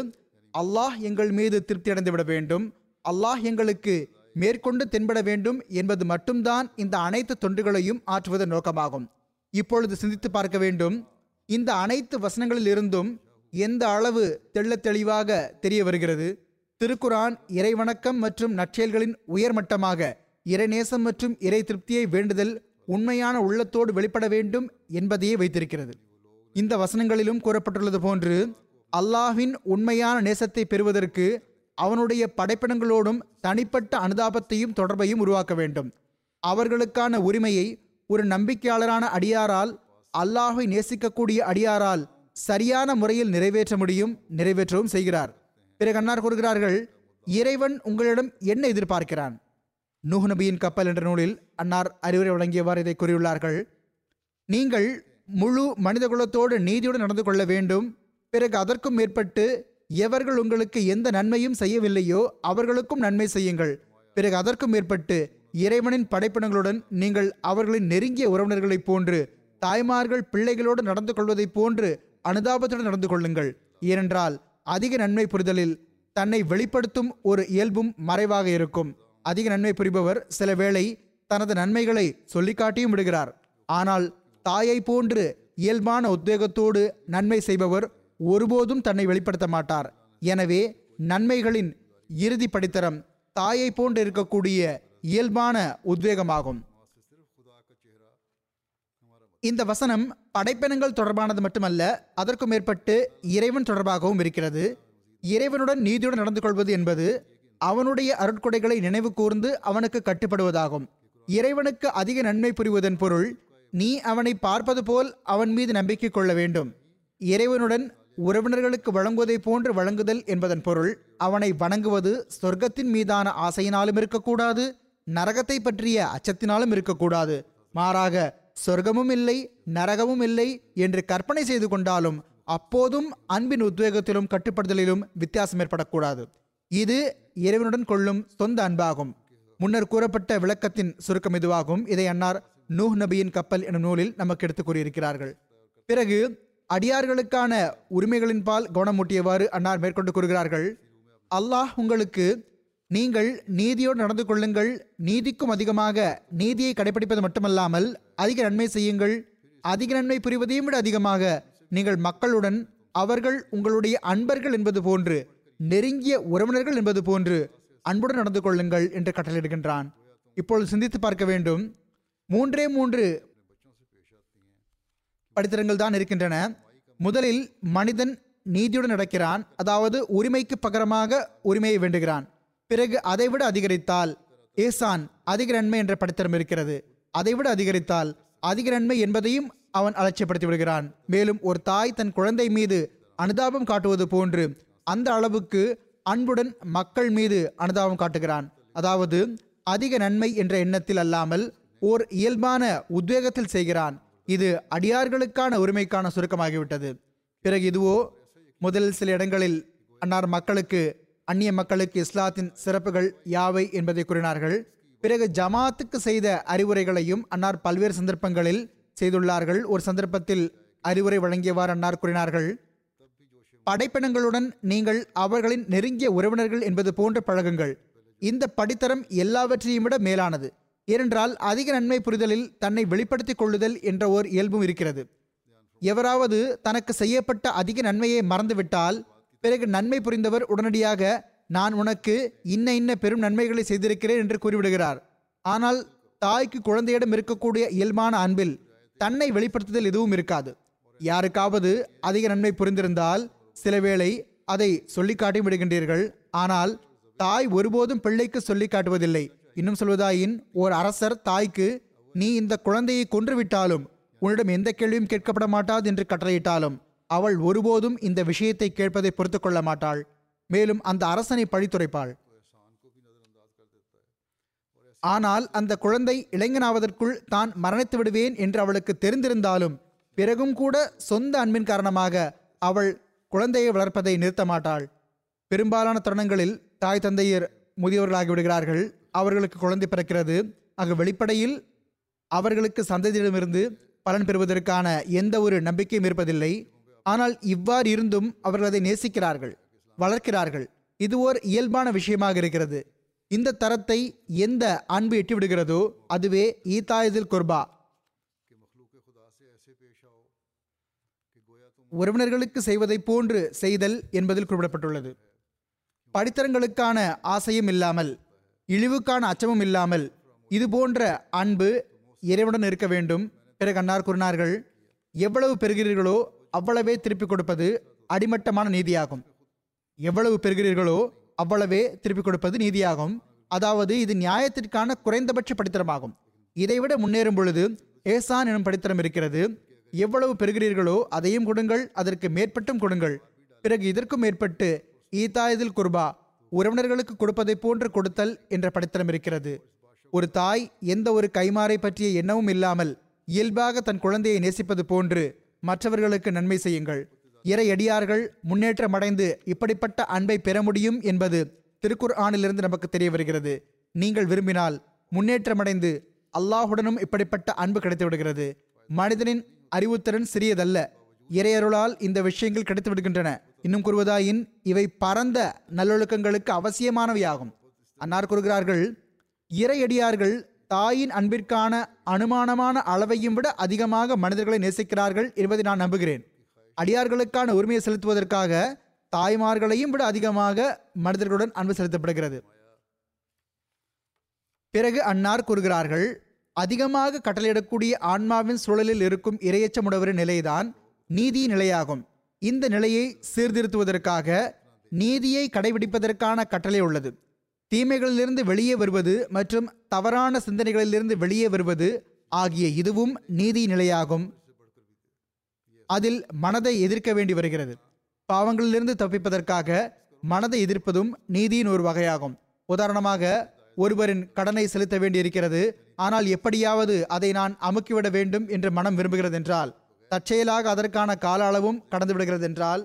அல்லாஹ் எங்கள் மீது திருப்தி அடைந்து விட வேண்டும். அல்லாஹ் எங்களுக்கு மேற்கொண்டு தென்பட வேண்டும் என்பது மட்டும்தான் இந்த அனைத்து தொண்டுகளையும் ஆற்றுவதன் நோக்கமாகும். இப்பொழுது சிந்தித்து பார்க்க வேண்டும். இந்த அனைத்து வசனங்களிலிருந்தும் எந்த அளவு தெள்ள தெளிவாக தெரிய வருகிறது? திருக்குரான் இறைவணக்கம் மற்றும் நற்செயல்களின் உயர்மட்டமாக இறைநேசம் மற்றும் இறை திருப்தியை வேண்டுதல் உண்மையான உள்ளத்தோடு வெளிப்பட வேண்டும் என்பதையே வைத்திருக்கிறது. இந்த வசனங்களிலும் கூறப்பட்டுள்ளது போன்று அல்லாஹ்வின் உண்மையான நேசத்தை பெறுவதற்கு அவனுடைய படைப்பினங்களோடும் தனிப்பட்ட அனுதாபத்தையும் தொடர்பையும் உருவாக்க வேண்டும். அவர்களுக்கான உரிமையை ஒரு நம்பிக்கையாளரான அடியாரால் அல்லாஹை நேசிக்கக்கூடிய அடியாரால் சரியான முறையில் நிறைவேற்ற முடியும் நிறைவேற்றவும் செய்கிறார். பிறகு அன்னார் கூறுகிறார்கள் இறைவன் உங்களிடம் என்ன எதிர்பார்க்கிறான்? நூஹ் நபியின் கப்பல் என்ற நூலில் அன்னார் அறிவுரை வழங்கியவாறு இதை கூறியுள்ளார்கள். நீங்கள் முழு மனிதகுலத்தோடு நீதியுடன் நடந்து கொள்ள வேண்டும். பிறகு அதற்கும் மேற்பட்டு எவர்கள் உங்களுக்கு எந்த நன்மையும் செய்யவில்லையோ அவர்களுக்கும் நன்மை செய்யுங்கள். பிறகு அதற்கும் மேற்பட்டு இறைவனின் படைப்பினங்களுடன் நீங்கள் அவர்களின் நெருங்கிய உறவினர்களைப் போன்று தாய்மார்கள் பிள்ளைகளோடு நடந்து கொள்வதைப் போன்று அனுதாபத்துடன் நடந்து கொள்ளுங்கள். ஏனென்றால் அதிக நன்மை புரிதலில் தன்னை வெளிப்படுத்தும் ஒரு இயல்பும் மறைவாக இருக்கும். அதிக நன்மை புரிபவர் சில வேளை தனது நன்மைகளை சொல்லிக்காட்டியும் விடுகிறார். ஆனால் தாயை போன்று இயல்பான உத்வேகத்தோடு நன்மை செய்பவர் ஒருபோதும் தன்னை வெளிப்படுத்த மாட்டார். எனவே நன்மைகளின் இறுதி படித்தரம் தாயை போன்று இருக்கக்கூடிய இயல்பான உத்வேகமாகும். இந்த வசனம் படைப்பினங்கள் தொடர்பானது மட்டுமல்ல அதற்கும் மேற்பட்டு இறைவன் தொடர்பாகவும் இருக்கிறது. இறைவனுடன் நீதியுடன் நடந்து கொள்வது என்பது அவனுடைய அருட்கொடைகளை நினைவு கூர்ந்து அவனுக்கு கட்டுப்படுவதாகும். இறைவனுக்கு அதிக நன்மை புரிவதன் பொருள் நீ அவனை பார்ப்பது போல் அவன் மீது நம்பிக்கை கொள்ள வேண்டும். இறைவனுடன் உறவினர்களுக்கு வழங்குவதை போன்று வழங்குதல் என்பதன் பொருள் அவனை வணங்குவது சொர்க்கத்தின் மீதான ஆசையினாலும் இருக்கக்கூடாது நரகத்தை பற்றிய அச்சத்தினாலும் இருக்கக்கூடாது. மாறாக சொர்க்கமும் இல்லை நரகமும் இல்லை என்று கற்பனை செய்து கொண்டாலும் அப்போதும் அன்பின் உத்வேகத்திலும் கட்டுப்படுதலிலும் வித்தியாசம் ஏற்படக்கூடாது. இது இறைவனுடன் கொள்ளும் சொந்த அன்பாகும். முன்னர் கூறப்பட்ட விளக்கத்தின் சுருக்கம் இதுவாகும். இதை அன்னார் நூஹ் நபியின் கப்பல் எனும் நூலில் நமக்கு எடுத்துக் கூறியிருக்கிறார்கள். பிறகு அடியார்களுக்கான உரிமைகளின்பால் கவனமூட்டியவாறு அன்னார் மேற்கொண்டு கூறுகிறார்கள். அல்லாஹ் உங்களுக்கு நீங்கள் நீதியோடு நடந்து கொள்ளுங்கள். நீதிக்கும் அதிகமாக நீதியை கடைபிடிப்பது மட்டுமல்லாமல் அதிக நன்மை செய்யுங்கள். அதிக நன்மை புரிவதையும் விட அதிகமாக நீங்கள் மக்களுடன் அவர்கள் உங்களுடைய அன்பர்கள் என்பது போன்று நெருங்கிய உறவினர்கள் என்பது போன்று அன்புடன் நடந்து கொள்ளுங்கள் என்று கட்டளையிடுகின்றான். இப்பொழுது சிந்தித்து பார்க்க வேண்டும். மூன்றே மூன்று படித்திரங்கள் தான் இருக்கின்றன. முதலில் மனிதன் நீதியுடன் நடக்கிறான். அதாவது உரிமைக்கு பகரமாக உரிமையை வேண்டுகிறான். பிறகு அதைவிட அதிகரித்தால் ஏசான் அதிக நன்மை என்ற படித்தரம் இருக்கிறது. அதைவிட அதிகரித்தால் அதிக நன்மை என்பதையும் அவன் அலட்சியப்படுத்தி விடுகிறான். மேலும் ஒரு தாய் தன் குழந்தை மீது அனுதாபம் காட்டுவது போன்று அந்த அளவுக்கு அன்புடன் மக்கள் மீது அனுதாபம் காட்டுகிறான். அதாவது அதிக நன்மை என்ற எண்ணத்தில் அல்லாமல் ஓர் இயல்பான உத்வேகத்தில் செய்கிறான். இது அடியார்களுக்கான உரிமைக்கான சுருக்கமாகிவிட்டது. பிறகு இதுவோ முதலில் சில இடங்களில் அன்னார் மக்களுக்கு அந்நிய மக்களுக்கு இஸ்லாத்தின் சிறப்புகள் யாவை என்பதை கூறினார்கள். பிறகு ஜமாத்துக்கு செய்த அறிவுரைகளையும் அன்னார் பல்வேறு சந்தர்ப்பங்களில் செய்துள்ளார்கள். ஒரு சந்தர்ப்பத்தில் அறிவுரை வழங்கியவாறு அன்னார் கூறினார்கள். படைப்பினங்களுடன் நீங்கள் அவர்களின் நெருங்கிய உறவினர்கள் என்பது போன்று பழகுங்கள். இந்த படித்தரம் எல்லாவற்றையும் விட மேலானது. ஏனென்றால் அதிக நன்மை புரிதலில் தன்னை வெளிப்படுத்திக் கொள்ளுதல் என்ற ஓர் இயல்பும் இருக்கிறது. எவராவது தனக்கு செய்யப்பட்ட அதிக நன்மையை மறந்துவிட்டால் பிறகு நன்மை புரிந்தவர் உடனடியாக நான் உனக்கு இன்ன இன்ன பெரும் நன்மைகளை செய்திருக்கிறேன் என்று கூறிவிடுகிறார். ஆனால் தாய்க்கு குழந்தையிடம் இருக்கக்கூடிய இயல்பான அன்பில் தன்னை வெளிப்படுத்துதல் எதுவும் இருக்காது. யாருக்காவது அதிக நன்மை புரிந்திருந்தால் சிலவேளை அதை சொல்லி காட்டி விடுகின்றீர்கள். ஆனால் தாய் ஒருபோதும் பிள்ளைக்கு சொல்லி காட்டுவதில்லை. இன்னும் சொல்வதாயின் ஓர் அரசர் தாய்க்கு நீ இந்த குழந்தையை கொன்றுவிட்டாலும் உன்னிடம் எந்த கேள்வியும் கேட்கப்பட மாட்டாது என்று கட்டளையிட்டாலும் அவள் ஒருபோதும் இந்த விஷயத்தை கேட்பதை பொறுத்து கொள்ள மாட்டாள். மேலும் அந்த அரசனை பழித்துரைப்பாள். ஆனால் அந்த குழந்தை இளைஞனாவதற்குள் தான் மரணித்து விடுவேன் என்று அவளுக்கு தெரிந்திருந்தாலும் பிறகும் கூட சொந்த அன்பின் காரணமாக அவள் குழந்தையை வளர்ப்பதை நிறுத்த மாட்டாள். பெரும்பாலான தருணங்களில் தாய் தந்தையர் முதியவர்களாகி விடுகிறார்கள். அவர்களுக்கு குழந்தை பிறக்கிறது. ஆக வெளிப்படையில் அவர்களுக்கு சந்ததியிடமிருந்து பலன் பெறுவதற்கான எந்த ஒரு நம்பிக்கையும் இருப்பதில்லை. ஆனால் இவ்வாறு இருந்தும் அவர்கள் அதை நேசிக்கிறார்கள் வளர்க்கிறார்கள். இது ஓர் இயல்பான விஷயமாக இருக்கிறது. இந்த தரத்தை எந்த அன்பு எட்டிவிடுகிறதோ அதுவே ஈதாயதில் குர்பா. உறவினர்களுக்கு செய்வதைப் போன்று செய்தல் என்பதில் குறிப்பிடப்பட்டுள்ளது. படித்தரங்களுக்கான ஆசையும் இல்லாமல் இழிவுக்கான அச்சமும் இல்லாமல் இது போன்ற அன்பு இறைவனுடன் இருக்க வேண்டும். பிறகு அன்னார் கூறினார்கள் எவ்வளவு பெறுகிறீர்களோ அவ்வளவே திருப்பிக் கொடுப்பது அடிமட்டமான நீதியாகும். எவ்வளவு பெறுகிறீர்களோ அவ்வளவே திருப்பிக் கொடுப்பது நீதியாகும். அதாவது இது நியாயத்திற்கான குறைந்தபட்ச படித்தரமாகும். இதைவிட முன்னேறும் பொழுது ஏசான் எனும் படித்தரம் இருக்கிறது. எவ்வளவு பெறுகிறீர்களோ அதையும் கொடுங்கள் அதற்கு மேற்பட்டும் கொடுங்கள். பிறகு இதற்கும் மேற்பட்டு ஈதாயதில் குர்பா உறவினர்களுக்கு கொடுப்பதைப் போன்று கொடுத்தல் என்ற படித்தரம் இருக்கிறது. ஒரு தாய் எந்த ஒரு கைமாறை பற்றிய எண்ணமும் இல்லாமல் இயல்பாக தன் குழந்தையை நேசிப்பது போன்று மற்றவர்களுக்கு நன்மை செய்யுங்கள். இறையடியார்கள் முன்னேற்றம் அடைந்து இப்படிப்பட்ட அன்பை பெற முடியும் என்பது திருக்குர் ஆணிலிருந்து நமக்கு தெரிய வருகிறது. நீங்கள் விரும்பினால் முன்னேற்றமடைந்து அல்லாஹுடனும் இப்படிப்பட்ட அன்பு கிடைத்துவிடுகிறது மனிதனின் அறிவுத்திறன் சிறியதல்ல. இறையருளால் இந்த விஷயங்கள் கிடைத்து விடுகின்றன. இன்னும் கூறுவதாயின் இவை பரந்த நல்லொழுக்கங்களுக்கு அவசியமானவையாகும். அன்னார் கூறுகிறார்கள் இறையடியார்கள் தாயின் அன்பிற்கான அனுமானமான அளவையும் விட அதிகமாக மனிதர்களை நேசிக்கிறார்கள் என்பதை நான் நம்புகிறேன். அடியார்களுக்கான உரிமையை செலுத்துவதற்காக தாய்மார்களையும் விட அதிகமாக மனிதர்களுடன் அன்பு செலுத்தப்படுகிறது. பிறகு அன்னார் கூறுகிறார்கள் அதிகமாக கட்டளையிடக்கூடிய ஆன்மாவின் சூழலில் இருக்கும் இரையச்சமுடவரின் நிலைதான் நீதி நிலையாகும். இந்த நிலையை சீர்திருத்துவதற்காக நீதியை கடைபிடிப்பதற்கான கட்டளை உள்ளது. தீமைகளிலிருந்து வெளியே வருவது மற்றும் தவறான சிந்தனைகளிலிருந்து வெளியே வருவது ஆகிய இதுவும் நீதி நிலையாகும். அதில் மனதை எதிர்க்க வேண்டி வருகிறது. பாவங்களிலிருந்து தப்பிப்பதற்காக மனதை எதிர்ப்பதும் நீதியின் ஒரு வகையாகும். உதாரணமாக ஒருவரின் கடனை செலுத்த வேண்டியிருக்கிறது. ஆனால் எப்படியாவது அதை நான் அமுக்கிவிட வேண்டும் என்று மனம் விரும்புகிறது என்றால் தற்செயலாக அதற்கான கால அளவும் கடந்து விடுகிறது என்றால்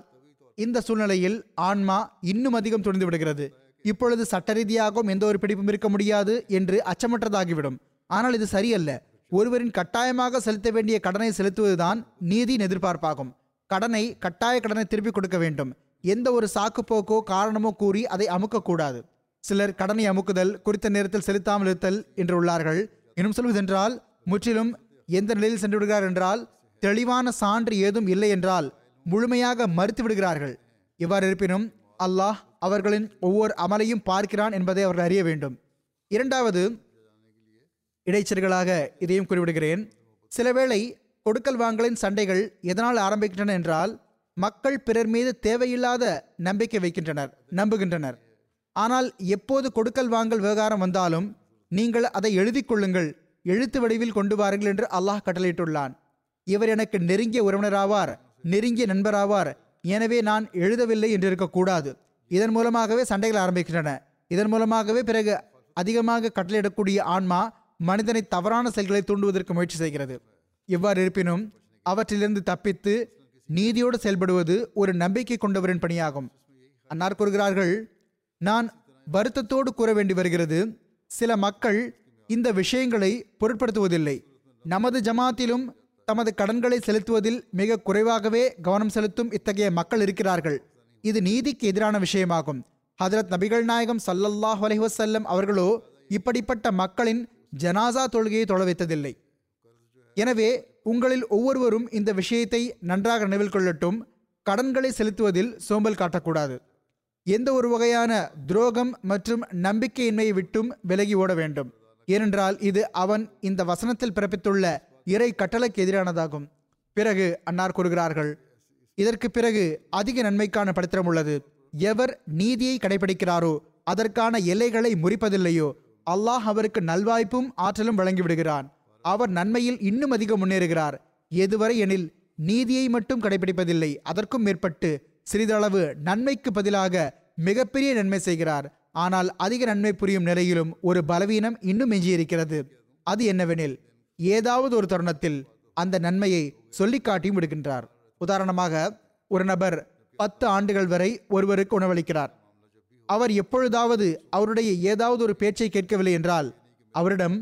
இந்த சூழ்நிலையில் ஆன்மா இன்னும் அதிகம் துணிந்து விடுகிறது இப்பொழுது சட்ட ரீதியாகவும் எந்த ஒரு பிடிப்பும் இருக்க முடியாது என்று அச்சமற்றதாகிவிடும். ஆனால் இது சரியல்ல. ஒருவரின் கட்டாயமாக செலுத்த வேண்டிய கடனை செலுத்துவதுதான் நீதியின் எதிர்பார்ப்பாகும். கடனை கட்டாய கடனை திருப்பி கொடுக்க வேண்டும். எந்த ஒரு சாக்குப்போக்கோ காரணமோ கூறி அதை அமுக்கக்கூடாது. சிலர் கடனை அமுக்குதல் குறித்த நேரத்தில் செலுத்தாமல் இருத்தல் என்று உள்ளார்கள். இன்னும் சொல்வதென்றால் முற்றிலும் எந்த நிலையில் சென்று விடுகிறார் என்றால் தெளிவான சான்று ஏதும் இல்லை என்றால் முழுமையாக மறுத்து விடுகிறார்கள். இவ்வாறு இருப்பினும் அல்லாஹ் அவர்களின் ஒவ்வொரு அமலையும் பார்க்கிறான் என்பதை அவர்கள் அறிய வேண்டும். இரண்டாவது இடைச்சல்களாக இதையும் குறிப்பிடுகிறேன். சிலவேளை கொடுக்கல் வாங்கலின் சண்டைகள் எதனால் ஆரம்பிக்கின்றன என்றால் மக்கள் பிறர் மீது தேவையில்லாத நம்பிக்கை வைக்கின்றனர் நம்புகின்றனர். ஆனால் எப்போது கொடுக்கல் வாங்கல் விவகாரம் வந்தாலும் நீங்கள் அதை எழுதி கொள்ளுங்கள் எழுத்து வடிவில் கொண்டு வாருங்கள் என்று அல்லாஹ் கட்டளையிட்டுள்ளான். இவர் எனக்கு நெருங்கிய உறவினராவார் நெருங்கிய நண்பராவார் எனவே நான் எழுதவில்லை என்று இருக்கக்கூடாது. இதன் மூலமாகவே சண்டைகள் ஆரம்பிக்கின்றன. இதன் மூலமாகவே பிறகு அதிகமாக கட்டளையிடக்கூடிய ஆன்மா மனிதனை தவறான செயல்களை தூண்டுவதற்கு முயற்சி செய்கிறது. எவ்வாறு இருப்பினும் அவற்றிலிருந்து தப்பித்து நீதியோடு செயல்படுவது ஒரு நம்பிக்கை கொண்டவரின் பணியாகும். அன்னார் கூறுகிறார்கள் நான் வருத்தத்தோடு கூற வேண்டி வருகிறது. சில மக்கள் இந்த விஷயங்களை பொருட்படுத்துவதில்லை. நமது ஜமாத்திலும் தமது கடன்களை செலுத்துவதில் மிக குறைவாகவே கவனம் செலுத்தும் இத்தகைய மக்கள் இருக்கிறார்கள். இது நீதிக்கு எதிரான விஷயமாகும். ஹதரத் நபிகள் நாயகம் சல்லல்லாஹ் அலைஹி அவர்களோ இப்படிப்பட்ட மக்களின் ஜனாசா தொழுகையை தொழ வைத்ததில்லை. எனவே உங்களில் ஒவ்வொருவரும் இந்த விஷயத்தை நன்றாக நினைவில் கொள்ளட்டும். கடன்களை செலுத்துவதில் சோம்பல் காட்டக்கூடாது. எந்த ஒரு வகையான துரோகம் மற்றும் நம்பிக்கையின்மையை விட்டும் விலகி ஓட வேண்டும். ஏனென்றால் இது அவன் இந்த வசனத்தில் பிறப்பித்துள்ள இறை கட்டளைக்கு எதிரானதாகும். பிறகு அன்னார் கூறுகிறார்கள் இதற்கு பிறகு அதிக நன்மைக்கான படித்திரம் உள்ளது. எவர் நீதியை கடைபிடிக்கிறாரோ அதற்கான எல்லைகளை முறிப்பதில்லையோ அல்லாஹ் அவருக்கு நல்வாய்ப்பும் ஆற்றலும் வழங்கிவிடுகிறான். அவர் நன்மையில் இன்னும் அதிகம் முன்னேறுகிறார். எதுவரை எனில் நீதியை மட்டும் கடைபிடிப்பதில்லை அதற்கும் மேற்பட்டு சிறிதளவு நன்மைக்கு பதிலாக மிகப்பெரிய நன்மை செய்கிறார். ஆனால் அதிக நன்மை புரியும் நிலையிலும் ஒரு பலவீனம் இன்னும் எஞ்சியிருக்கிறது அது என்னவெனில் ஏதாவது ஒரு தருணத்தில் அந்த நன்மையை சொல்லிக் காட்டியும் விடுகின்றார். உதாரணமாக ஒரு நபர் பத்து ஆண்டுகள் வரை ஒருவருக்கு உணவளிக்கிறார். அவர் எப்பொழுதாவது அவருடைய ஏதாவது ஒரு பேச்சை கேட்கவில்லை என்றால் அவரிடம்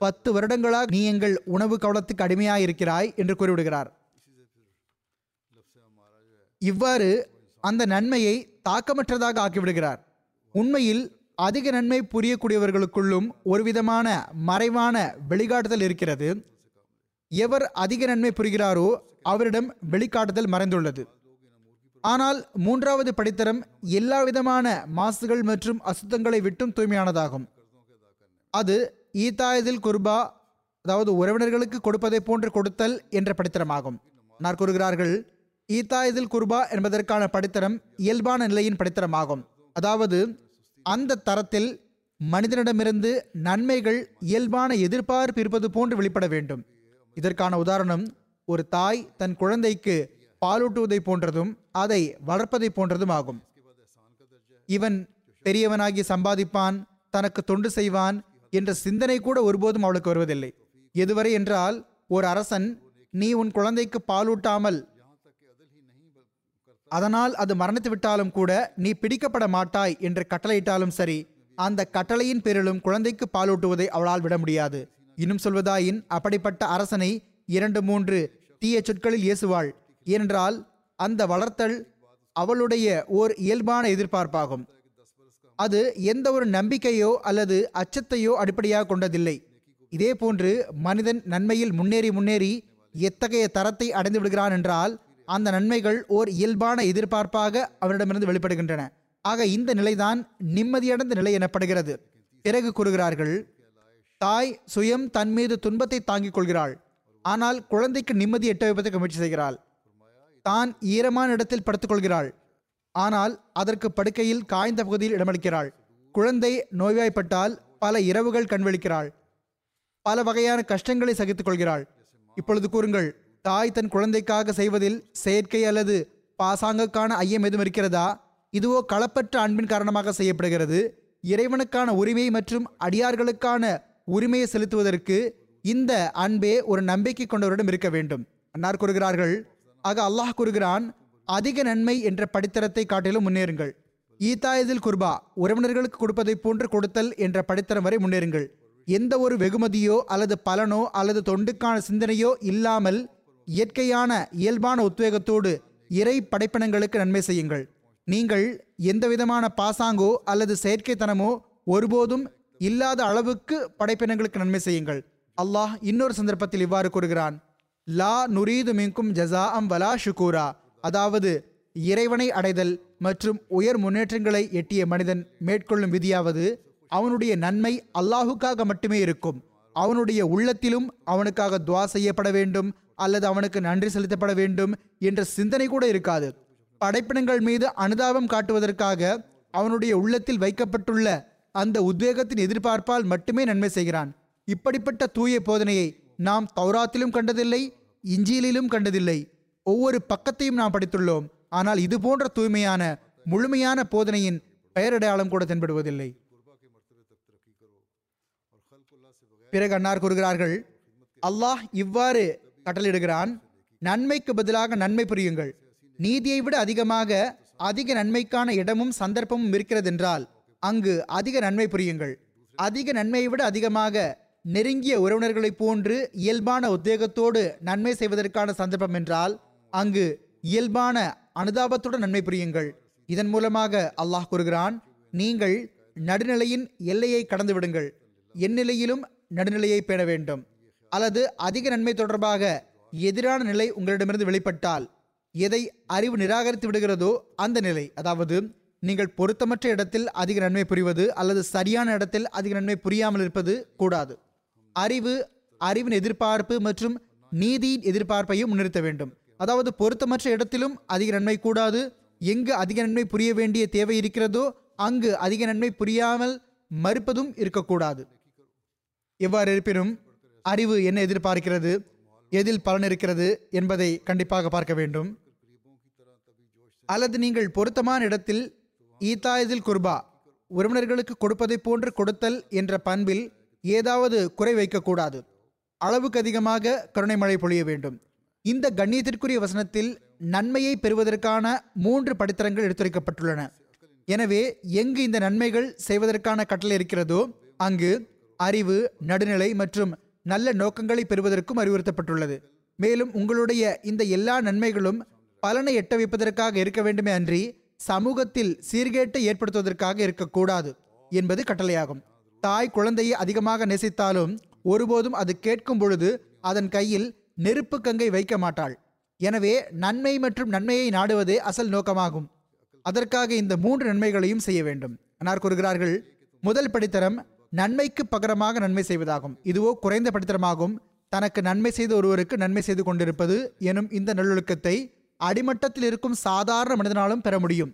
பத்து வருடங்களாக நீ எங்கள் உணவு கவலத்துக்கு அடிமையாயிருக்கிறாய் என்று கூறிவிடுகிறார். இவ்வாறு அந்த நன்மையை தாக்கமற்றதாக ஆக்கிவிடுகிறார். உண்மையில் அதிக நன்மை புரியக்கூடியவர்களுக்குள்ளும் ஒரு விதமான மறைவான வெளிகாட்டுதல் இருக்கிறது. எவர் அதிக நன்மை புரிகிறாரோ அவரிடம் வெளிக்காட்டுதல் மறைந்துள்ளது. ஆனால் மூன்றாவது படித்தரம் எல்லா விதமான மாசுகள் மற்றும் அசுத்தங்களை விட்டும் தூய்மையானதாகும். அது ஈத்தாயதில் குர்பா அதாவது உறவினர்களுக்கு கொடுப்பதை போன்று கொடுத்தல் என்ற படித்தரமாகும். நான் கூறுகிறார்கள் ஈத்தாயதில் குர்பா என்பதற்கான படித்தரம் இயல்பான நிலையின் படித்தரமாகும். அதாவது அந்த தரத்தில் மனிதனிடமிருந்து நன்மைகள் இயல்பான எதிர்பார்ப்பு இருப்பது போன்று வெளிப்பட வேண்டும். இதற்கான உதாரணம் ஒரு தாய் தன் குழந்தைக்கு பாலூட்டுவதை போன்றதும் அதை வளர்ப்பதை போன்றதும் ஆகும். இவன் பெரியவனாகி சம்பாதிப்பான் தனக்கு தொண்டு செய்வான் என்ற சிந்தனை கூட ஒருபோதும் அவளுக்கு வருவதில்லை. எதுவரை என்றால் ஒரு அரசன் நீ உன் குழந்தைக்கு பாலூட்டாமல் அதனால் அது மரணித்து விட்டாலும் கூட நீ பிடிக்கப்பட மாட்டாய் என்று கட்டளையிட்டாலும் சரி அந்த கட்டளையின் பேரிலும் குழந்தைக்கு பாலூட்டுவதை அவளால் விட முடியாது. இன்னும் சொல்வதாயின் அப்படிப்பட்ட அரசனை இரண்டு மூன்று தீய சொற்களில் ஏசுவாள் ஏனென்றால் அந்த வளர்த்தல் அவளுடைய ஓர் இயல்பான எதிர்பார்ப்பாகும். அது எந்த ஒரு நம்பிக்கையோ அல்லது அச்சத்தையோ அடிப்படையாக கொண்டதில்லை. இதே போன்று மனிதன் நன்மையில் முன்னேறி முன்னேறி எத்தகைய தரத்தை அடைந்து விடுகிறான் என்றால் அந்த நன்மைகள் ஓர் இயல்பான எதிர்பார்ப்பாக அவனிடமிருந்து வெளிப்படுகின்றன. ஆக இந்த நிலைதான் நிம்மதியடைந்த நிலை எனப்படுகிறது. பிறகு கூறுகிறார்கள் தாய் சுயம் தன் மீது துன்பத்தை தாங்கிக் கொள்கிறாள். ஆனால் குழந்தைக்கு நிம்மதி எட்ட வைப்பதற்கு முயற்சி செய்கிறாள். தான் ஈரமான இடத்தில் படுத்துக்கொள்கிறாள் ஆனால் அதற்கு படுக்கையில் காய்ந்த பகுதியில் இடமளிக்கிறாள். குழந்தை நோய்வாய்ப்பட்டால் பல இரவுகள் கண்வெளிக்கிறாள் பல வகையான கஷ்டங்களை சகித்துக் கொள்கிறாள். இப்பொழுது கூறுங்கள் தாய் தன் குழந்தைக்காக செய்வதில் செயற்கை அல்லது பாசாங்கக்கான ஐயம் எதுவும் இருக்கிறதா? இதுவோ களப்பற்ற அன்பின் காரணமாக செய்யப்படுகிறது. இறைவனுக்கான உரிமை மற்றும் அடியார்களுக்கான உரிமையை செலுத்துவதற்கு இந்த அன்பே ஒரு நம்பிக்கை கொண்டவரிடம் இருக்க வேண்டும். அன்னார் கூறுகிறார்கள் ஆக அல்லாஹ் கூறுகிறான் அதிக நன்மை என்ற படித்தரத்தை காட்டிலும் முன்னேறுங்கள். ஈத்தாயதில் குர்பா உறவினர்களுக்கு கொடுப்பதை போன்று கொடுத்தல் என்ற படித்தரம் வரை முன்னேறுங்கள். எந்த ஒரு வெகுமதியோ அல்லது பலனோ அல்லது தொண்டுக்கான சிந்தனையோ இல்லாமல் இயற்கையான இயல்பான உத்வேகத்தோடு இறை படைப்பினங்களுக்கு நன்மை செய்யுங்கள். நீங்கள் எந்த விதமான பாசாங்கோ அல்லது செயற்கைத்தனமோ ஒருபோதும் இல்லாத அளவுக்கு படைப்பினங்களுக்கு நன்மை செய்யுங்கள். அல்லாஹ் இன்னொரு சந்தர்ப்பத்தில் இவ்வாறு கூறுகிறான். லா நுரீது மின்கும் ஜசா அம் வலா ஷுக்கூரா அதாவது இறைவனை அடைதல் மற்றும் உயர் முன்னேற்றங்களை எட்டிய மனிதன் மேற்கொள்ளும் விதியாவது அவனுடைய நன்மை அல்லாஹுக்காக மட்டுமே இருக்கும். அவனுடைய உள்ளத்திலும் அவனுக்காக துவா செய்யப்பட வேண்டும் அல்லது அவனுக்கு நன்றி செலுத்தப்பட வேண்டும் என்ற சிந்தனை கூட இருக்காது. படைப்பினங்கள் மீது அனுதாபம் காட்டுவதற்காக அவனுடைய உள்ளத்தில் வைக்கப்பட்டுள்ள அந்த உத்வேகத்தின் எதிர்பார்ப்பால் மட்டுமே நன்மை செய்கிறான். இப்படிப்பட்ட தூய போதனையை நாம் தௌராத்திலும் கண்டதில்லை இஞ்சியிலும் கண்டதில்லை. ஒவ்வொரு பக்கத்தையும் நாம் படித்துள்ளோம். ஆனால் இது போன்ற தூய்மையான முழுமையான போதனையின் பெயரடையாளம் கூட தென்படுவதில்லை. பிறகு அன்னார் கூறுகிறார்கள் அல்லாஹ் இவ்வாறு கட்டளிடுகிறான் நன்மைக்கு பதிலாக நன்மை புரியுங்கள். நீதியை விட அதிகமாக அதிக நன்மைக்கான இடமும் சந்தர்ப்பமும் இருக்கிறதென்றால் அங்கு அதிக நன்மை புரியுங்கள். அதிக நன்மையை விட அதிகமாக நெருங்கிய உறவினர்களைப் போன்று இயல்பான உத்வேகத்தோடு நன்மை செய்வதற்கான சந்தர்ப்பம் என்றால் அங்கு இயல்பான அனுதாபத்துடன் நன்மை புரியுங்கள். இதன் மூலமாக அல்லாஹ் கூறுகிறான் நீங்கள் நடுநிலையின் எல்லையை கடந்து விடுங்கள். எந்நிலையிலும் நடுநிலையை பேண வேண்டும். அல்லது அதிக நன்மை தொடர்பாக எதிரான நிலை உங்களிடமிருந்து வெளிப்பட்டால் எதை அறிவு நிராகரித்து விடுகிறதோ அந்த நிலை அதாவது நீங்கள் பொருத்தமற்ற இடத்தில் அதிக நன்மை புரிவது அல்லது சரியான இடத்தில் அதிக நன்மை புரியாமல் இருப்பது கூடாது. அறிவு அறிவின் எதிர்பார்ப்பு மற்றும் நீதியின் எதிர்பார்ப்பையும் முன்னிறுத்த வேண்டும். அதாவது பொருத்தமற்ற இடத்திலும் அதிக நன்மை கூடாது. எங்கு அதிக நன்மை புரிய வேண்டிய தேவை இருக்கிறதோ அங்கு அதிக நன்மை புரியாமல் மறுப்பதும் இருக்கக்கூடாது. எவ்வாறு இருப்பினும் அறிவு என்ன எதிர்பார்க்கிறது எதில் பலன் இருக்கிறது என்பதை கண்டிப்பாக பார்க்க வேண்டும். அல்லது நீங்கள் பொருத்தமான இடத்தில் ஈதா இதில் குர்பா. உறவினர்களுக்கு கொடுப்பதை போன்று கொடுத்தல் என்ற பண்பில் ஏதாவது குறை வைக்கக்கூடாது. அளவுக்கு அதிகமாக கருணை மழை பொழிய வேண்டும். இந்த கண்ணியத்திற்குரிய வசனத்தில் நன்மையை பெறுவதற்கான மூன்று படித்தரங்கள் எடுத்துரைக்கப்பட்டுள்ளன. எனவே எங்கு இந்த நன்மைகள் செய்வதற்கான கட்டளை இருக்கிறதோ அங்கு அறிவு நடுநிலை மற்றும் நல்ல நோக்கங்களை பெறுவதற்கும் அறிவுறுத்தப்பட்டுள்ளது. மேலும் உங்களுடைய இந்த எல்லா நன்மைகளும் பலனை எட்ட வைப்பதற்காக இருக்க வேண்டுமே அன்றி சமூகத்தில் சீர்கேட்டை ஏற்படுத்துவதற்காக இருக்கக்கூடாது என்பது கட்டளையாகும். தாய் குழந்தையை அதிகமாக நேசித்தாலும் ஒருபோதும் அது கேட்கும் பொழுது அதன் கையில் நெருப்பு கங்கை வைக்க மாட்டாள். எனவே நன்மை மற்றும் நன்மையை நாடுவதே அசல் நோக்கமாகும். அதற்காக இந்த மூன்று நன்மைகளையும் செய்ய வேண்டும். அனார் கூறுகிறார்கள் முதல் படித்தரம் நன்மைக்கு பகரமாக நன்மை செய்வதாகும். இதுவோ குறைந்த படித்தரமாகும். தனக்கு நன்மை செய்த ஒருவருக்கு நன்மை செய்து கொண்டிருப்பது எனும் இந்த நல்லொழுக்கத்தை அடிமட்டத்தில் இருக்கும் சாதாரண மனிதனாலும் பெற முடியும்.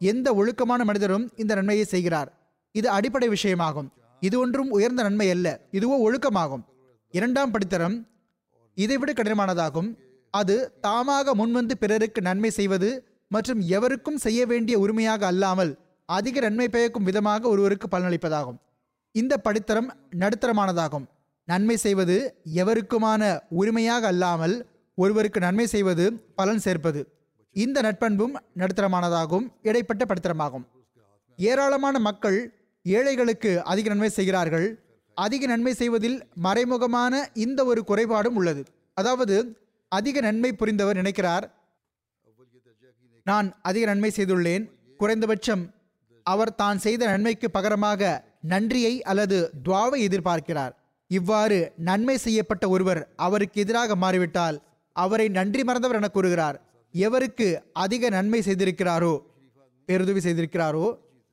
எந்த ஒழுக்கமான மனிதரும் இந்த நன்மையை செய்கிறார். இது அடிப்படை விஷயமாகும். இது ஒன்றும் உயர்ந்த நன்மை அல்ல. இதுவோ ஒழுக்கமாகும். இரண்டாம் படித்தரம் இதைவிட கடினமானதாகும். அது தாமாக முன்வந்து பிறருக்கு நன்மை செய்வது மற்றும் எவருக்கும் செய்ய வேண்டிய உரிமையாக அல்லாமல் அதிக நன்மை பயக்கும் விதமாக ஒருவருக்கு பலனளிப்பதாகும். இந்த படித்தரம் நடுத்தரமானதாகும். நன்மை செய்வது எவருக்குமான உரிமையாக அல்லாமல் ஒருவருக்கு நன்மை செய்வது பலன் சேர்ப்பது. இந்த நட்பண்பும் நடுத்தரமானதாகும் இடைப்பட்ட படுத்தரமாகும். ஏராளமான மக்கள் ஏழைகளுக்கு அதிக நன்மை செய்கிறார்கள். அதிக நன்மை செய்வதில் மறைமுகமான இந்த ஒரு குறைபாடும் உள்ளது. அதாவது அதிக நன்மை புரிந்தவர் நினைக்கிறார் நான் அதிக நன்மை செய்துள்ளேன். குறைந்தபட்சம் அவர் தான் செய்த நன்மைக்கு பகரமாக நன்றியை அல்லது துவாவை எதிர்பார்க்கிறார். இவ்வாறு நன்மை செய்யப்பட்ட ஒருவர் அவருக்கு எதிராக மாறிவிட்டால் அவரை நன்றி மறந்தவர் என கூறுகிறார். எவருக்கு அதிக நன்மை செய்திருக்கிறாரோ பேருதவி செய்திருக்கிறாரோ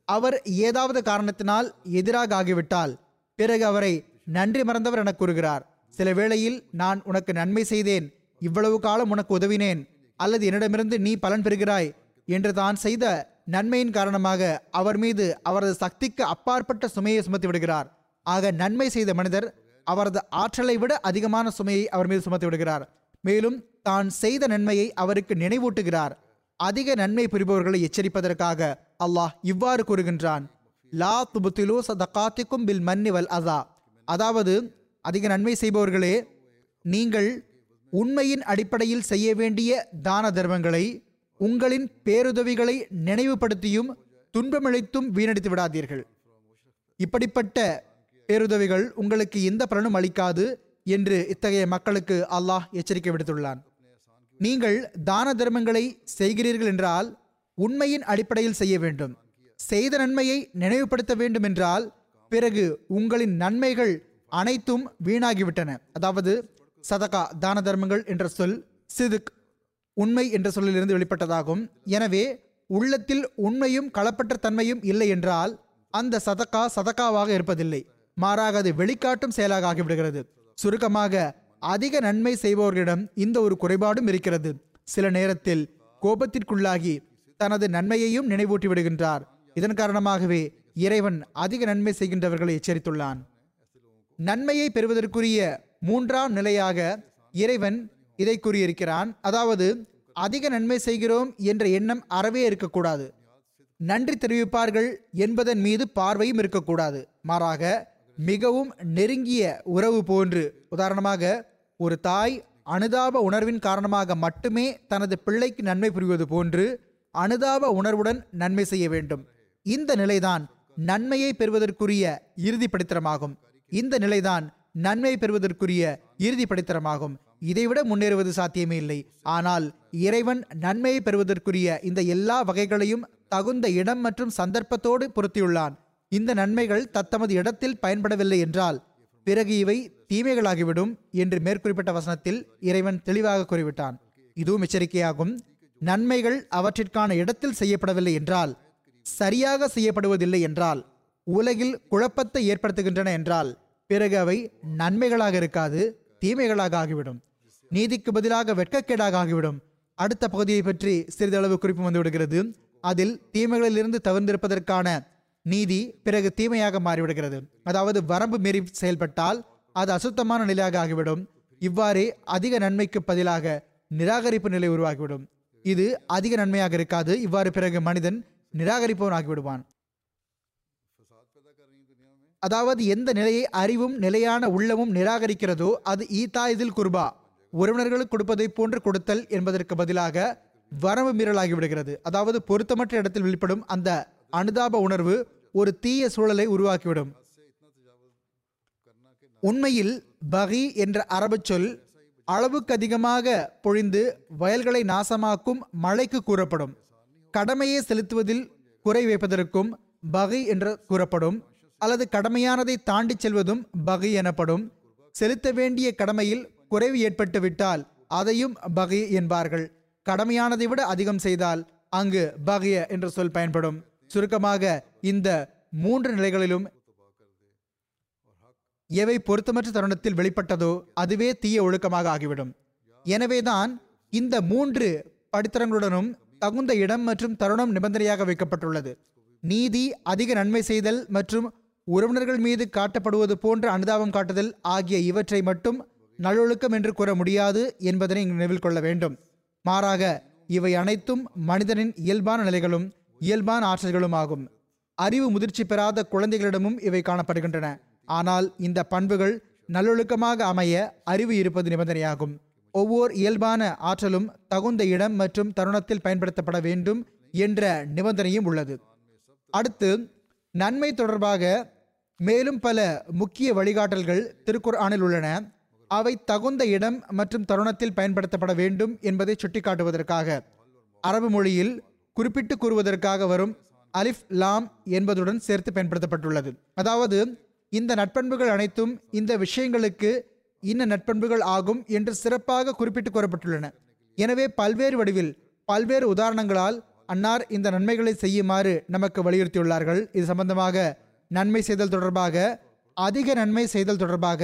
அவர் ஏதாவது காரணத்தினால் எதிராக ஆகிவிட்டால் பிறகு அவரை நன்றி மறந்தவர் என கூறுகிறார். சில வேளையில் நான் உனக்கு நன்மை செய்தேன் இவ்வளவு காலம் உனக்கு உதவினேன் அல்லது என்னிடமிருந்து நீ பலன் பெறுகிறாய் என்று தான் செய்த நன்மையின் காரணமாக அவர் மீது அவரது சக்திக்கு அப்பாற்பட்ட சுமையை சுமத்தி விடுகிறார். ஆக நன்மை செய்த மனிதர் அவரது ஆற்றலை விட அதிகமான சுமையை அவர் மீது சுமத்தி விடுகிறார். மேலும் தான் செய்த நன்மையை அவருக்கு நினைவூட்டுகிறார். அதிக நன்மை புரிபவர்களை எச்சரிப்பதற்காக அல்லாஹ் இவ்வாறு கூறுகின்றான். லா துபுத்திலு சதகாத்திக்கும் பில் மன்னி வல் அதா. அதாவது அதிக நன்மை செய்பவர்களே நீங்கள் உண்மையின் அடிப்படையில் செய்ய வேண்டிய தான தர்மங்களை உங்களின் பேருதவிகளை நினைவுபடுத்தியும் துன்பமளித்தும் வீணடித்து விடாதீர்கள். இப்படிப்பட்ட பேருதவிகள் உங்களுக்கு எந்த பலனும் அளிக்காது. என்று இத்தகைய மக்களுக்கு அல்லாஹ் எச்சரிக்கை விடுத்துள்ளான். நீங்கள் தான தர்மங்களை செய்கிறீர்கள் என்றால் உண்மையின் அடிப்படையில் செய்ய வேண்டும். செய்த நன்மையை நினைவுபடுத்த வேண்டும் என்றால் பிறகு உங்களின் நன்மைகள் அனைத்தும் வீணாகிவிட்டன. அதாவது சதகா தான தர்மங்கள் என்ற சொல் சிதுக் உண்மை என்ற சொல்லிலிருந்து வெளிப்பட்டதாகும். எனவே உள்ளத்தில் உண்மையும் களப்பற்ற தன்மையும் இல்லை என்றால் அந்த சதக்கா சதக்காவாக இருப்பதில்லை. மாறாக அது வெளிக்காட்டும் செயலாக ஆகிவிடுகிறது. சுருக்கமாக அதிக நன்மை செய்பவர்களிடம் இந்த ஒரு குறைபாடும் இருக்கிறது. சில நேரத்தில் கோபத்திற்குள்ளாகி தனது நன்மையையும் நினைவூட்டி விடுகின்றார். இதன் காரணமாகவே இறைவன் அதிக நன்மை செய்கின்றவர்களை எச்சரித்துள்ளான். நன்மையை பெறுவதற்குரிய மூன்றாம் நிலையாக இறைவன் இதை கூறியிருக்கிறான். அதாவது அதிக நன்மை செய்கிறோம் என்ற எண்ணம் அறவே இருக்கக்கூடாது. நன்றி தெரிவிப்பார்கள் என்பதன் மீது பார்வையும் இருக்கக்கூடாது. மாறாக மிகவும் நெருங்கிய உறவு போன்று. உதாரணமாக ஒரு தாய் அனுதாப உணர்வின் காரணமாக மட்டுமே தனது பிள்ளைக்கு நன்மை புரிவது போன்று அனுதாப உணர்வுடன் நன்மை செய்ய வேண்டும். இந்த நிலைதான் நன்மையை பெறுவதற்குரிய இறுதி படித்திரமாகும். இந்த நிலைதான் நன்மை பெறுவதற்குரிய இறுதி படித்திரமாகும். இதைவிட முன்னேறுவது சாத்தியமே இல்லை. ஆனால் இறைவன் நன்மையை பெறுவதற்குரிய இந்த எல்லா வகைகளையும் தகுந்த இடம் மற்றும் சந்தர்ப்பத்தோடு பொருத்தியுள்ளான். இந்த நன்மைகள் தத்தமது இடத்தில் பயன்படவில்லை என்றால் பிறகு இவை தீமைகளாகிவிடும் என்று மேற்குறிப்பிட்ட வசனத்தில் இறைவன் தெளிவாக கூறிவிட்டான். இதுவும் எச்சரிக்கையாகும். நன்மைகள் அவற்றிற்கான இடத்தில் செய்யப்படவில்லை என்றால் சரியாக செய்யப்படுவதில்லை என்றால் உலகில் குழப்பத்தை ஏற்படுத்துகின்றன என்றால் பிறகு அவை நன்மைகளாக இருக்காது தீமைகளாக ஆகிவிடும். நீதிக்கு பதிலாக வெட்கக்கேடாக ஆகிவிடும். அடுத்த பகுதியை பற்றி சிறிதளவு குறிப்பு வந்துவிடுகிறது. அதில் தீமைகளிலிருந்து தவிர்ந்திருப்பதற்கான நீதி பிறகு தீமையாக மாறிவிடுகிறது. அதாவது வரம்பு மீறி செயல்பட்டால் அது அசுத்தமான நிலையாக ஆகிவிடும். இவ்வாறே அதிக நன்மைக்கு பதிலாக நிராகரிப்பு நிலை உருவாகிவிடும். இது அதிக நன்மையாக இருக்காது. இவ்வாறு பிறகு மனிதன் நிராகரிப்பவன் ஆகிவிடுவான். அதாவது எந்த நிலையை அறிவும் நிலையான உள்ளமும் நிராகரிக்கிறதோ அது ஈதா இதில் குர்பா. உறவினர்களுக்கு கொடுப்பதை போன்று கொடுத்தல் என்பதற்கு பதிலாக வரம்பு மீறலாகிவிடுகிறது அதாவது பொருத்தமற்ற இடத்தில் வெளிப்படும் அந்த அனுதாப உணர்வு ஒரு தீய சூழலை உருவாக்கிவிடும். உண்மையில் பகி என்ற அரபு சொல் அளவுக்கு அதிகமாக பொழிந்து வயல்களை நாசமாக்கும் மழைக்கு கூறப்படும். கடமையை செலுத்துவதில் குறை வைப்பதற்கும் பகை என்று கூறப்படும். அல்லது கடமையானதை தாண்டிச் செல்வதும் பகை எனப்படும். செலுத்த வேண்டிய கடமையில் குறைவு ஏற்பட்டு விட்டால் அதையும் பகை என்பார்கள். கடமையானதை விட அதிகம் செய்தால் அங்கு பகைய என்ற சொல் பயன்படும். சுருக்கமாக இந்த மூன்று நிலைகளிலும் எவை பொருத்தமற்ற தருணத்தில் வெளிப்பட்டதோ அதுவே தீய ஒழுக்கமாக ஆகிவிடும். எனவேதான் இந்த மூன்று படித்தரங்களுடனும் தகுந்த இடம் மற்றும் தருணம் நிபந்தனையாக வைக்கப்பட்டுள்ளது. நீதி அதிக நன்மை செய்தல் மற்றும் உறவினர்கள் மீது காட்டப்படுவது போன்ற அனுதாபம் காட்டுதல் ஆகிய இவற்றை மட்டும் நல்லொழுக்கம் என்று கூற முடியாது என்பதனை நினைவில் கொள்ள வேண்டும். மாறாக இவை அனைத்தும் மனிதனின் இயல்பான நிலைகளும் இயல்பான ஆற்றல்களும் ஆகும் அறிவு முதிர்ச்சி பெறாத குழந்தைகளிடமும் இவை காணப்படுகின்றன. ஆனால் இந்த பண்புகள் நல்லொழுக்கமாக அமைய அறிவு இருப்பது நிபந்தனையாகும். ஒவ்வொரு இயல்பான ஆற்றலும் தகுந்த இடம் மற்றும் தருணத்தில் பயன்படுத்தப்பட வேண்டும் என்ற நிபந்தனையும் உள்ளது. அடுத்து நன்மை தொடர்பாக மேலும் பல முக்கிய வழிகாட்டல்கள் திருக்குர்ஆனில் உள்ளன. அவை தகுந்த இடம் மற்றும் தருணத்தில் பயன்படுத்தப்பட வேண்டும் என்பதை சுட்டிக்காட்டுவதற்காக. அரபு மொழியில் குறிப்பிட்டு கூறுவதற்காக வரும் அலிஃப் லாம் என்பதுடன் சேர்த்து பயன்படுத்தப்பட்டுள்ளது. அதாவது இந்த நட்பண்புகள் அனைத்தும் இந்த விஷயங்களுக்கு இன்ன நட்பண்புகள் ஆகும் என்று சிறப்பாக குறிப்பிட்டு கூறப்பட்டுள்ளன. எனவே பல்வேறு வடிவில் பல்வேறு உதாரணங்களால் அன்னார் இந்த நன்மைகளை செய்யுமாறு நமக்கு வலியுறுத்தியுள்ளார்கள். இது சம்பந்தமாக நன்மை செய்தல் தொடர்பாக அதிக நன்மை செய்தல் தொடர்பாக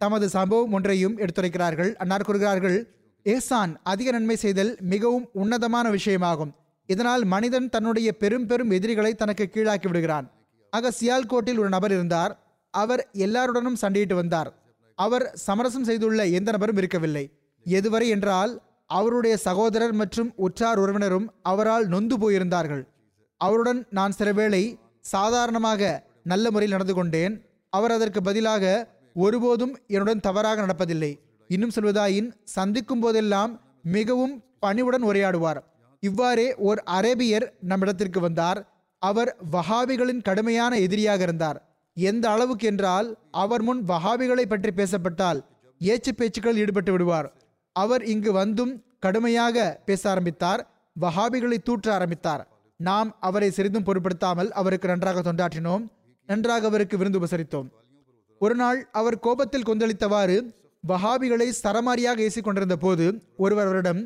தமது சம்பவம் ஒன்றையும் எடுத்துரைக்கிறார்கள். அன்னார் கூறுகிறார்கள் ஏசான் அதிக நன்மை செய்தல் மிகவும் உன்னதமான விஷயமாகும். இதனால் மனிதன் தன்னுடைய பெரும் பெரும் எதிரிகளை தனக்கு கீழாக்கி விடுகிறான். ஆக சியால்கோட்டில் ஒரு நபர் இருந்தார். அவர் எல்லாருடனும் சண்டையிட்டு வந்தார். அவர் சமரசம் செய்துள்ள எந்த நபரும் இருக்கவில்லை. எதுவரை என்றால் அவருடைய சகோதரர் மற்றும் உற்றார் உறவினரும் அவரால் நொந்து போயிருந்தார்கள். அவருடன் நான் சில வேளை சாதாரணமாக நல்ல முறையில் நடந்து கொண்டேன். அவர் அதற்கு பதிலாக ஒருபோதும் என்னுடன் தவறாக நடப்பதில்லை. இன்னும் சொல்வதாயின் சந்திக்கும் போதெல்லாம் மிகவும் பணிவுடன் உரையாடுவார். இவ்வாறே ஓர் அரேபியர் நம்மிடத்திற்கு வந்தார். அவர் வஹாபிகளின் கடுமையான எதிரியாக இருந்தார். எந்த அளவுக்கு என்றால் அவர் முன் வஹாபிகளை பற்றி பேசப்பட்டால் ஏச்சு பேச்சுக்கள் ஈடுபட்டு விடுவார். அவர் இங்கு வந்தும் கடுமையாக பேச ஆரம்பித்தார். வஹாபிகளை தூற்ற ஆரம்பித்தார். நாம் அவரை சிறிதும் பொருட்படுத்தாமல் அவருக்கு நன்றாக தொண்டாற்றினோம். நன்றாக அவருக்கு விருந்து உபசரித்தோம். ஒரு நாள் அவர் கோபத்தில் கொந்தளித்தவாறு வஹாபிகளை சரமாரியாக ஏசிக்கொண்டிருந்த போது ஒருவர் அவரிடம்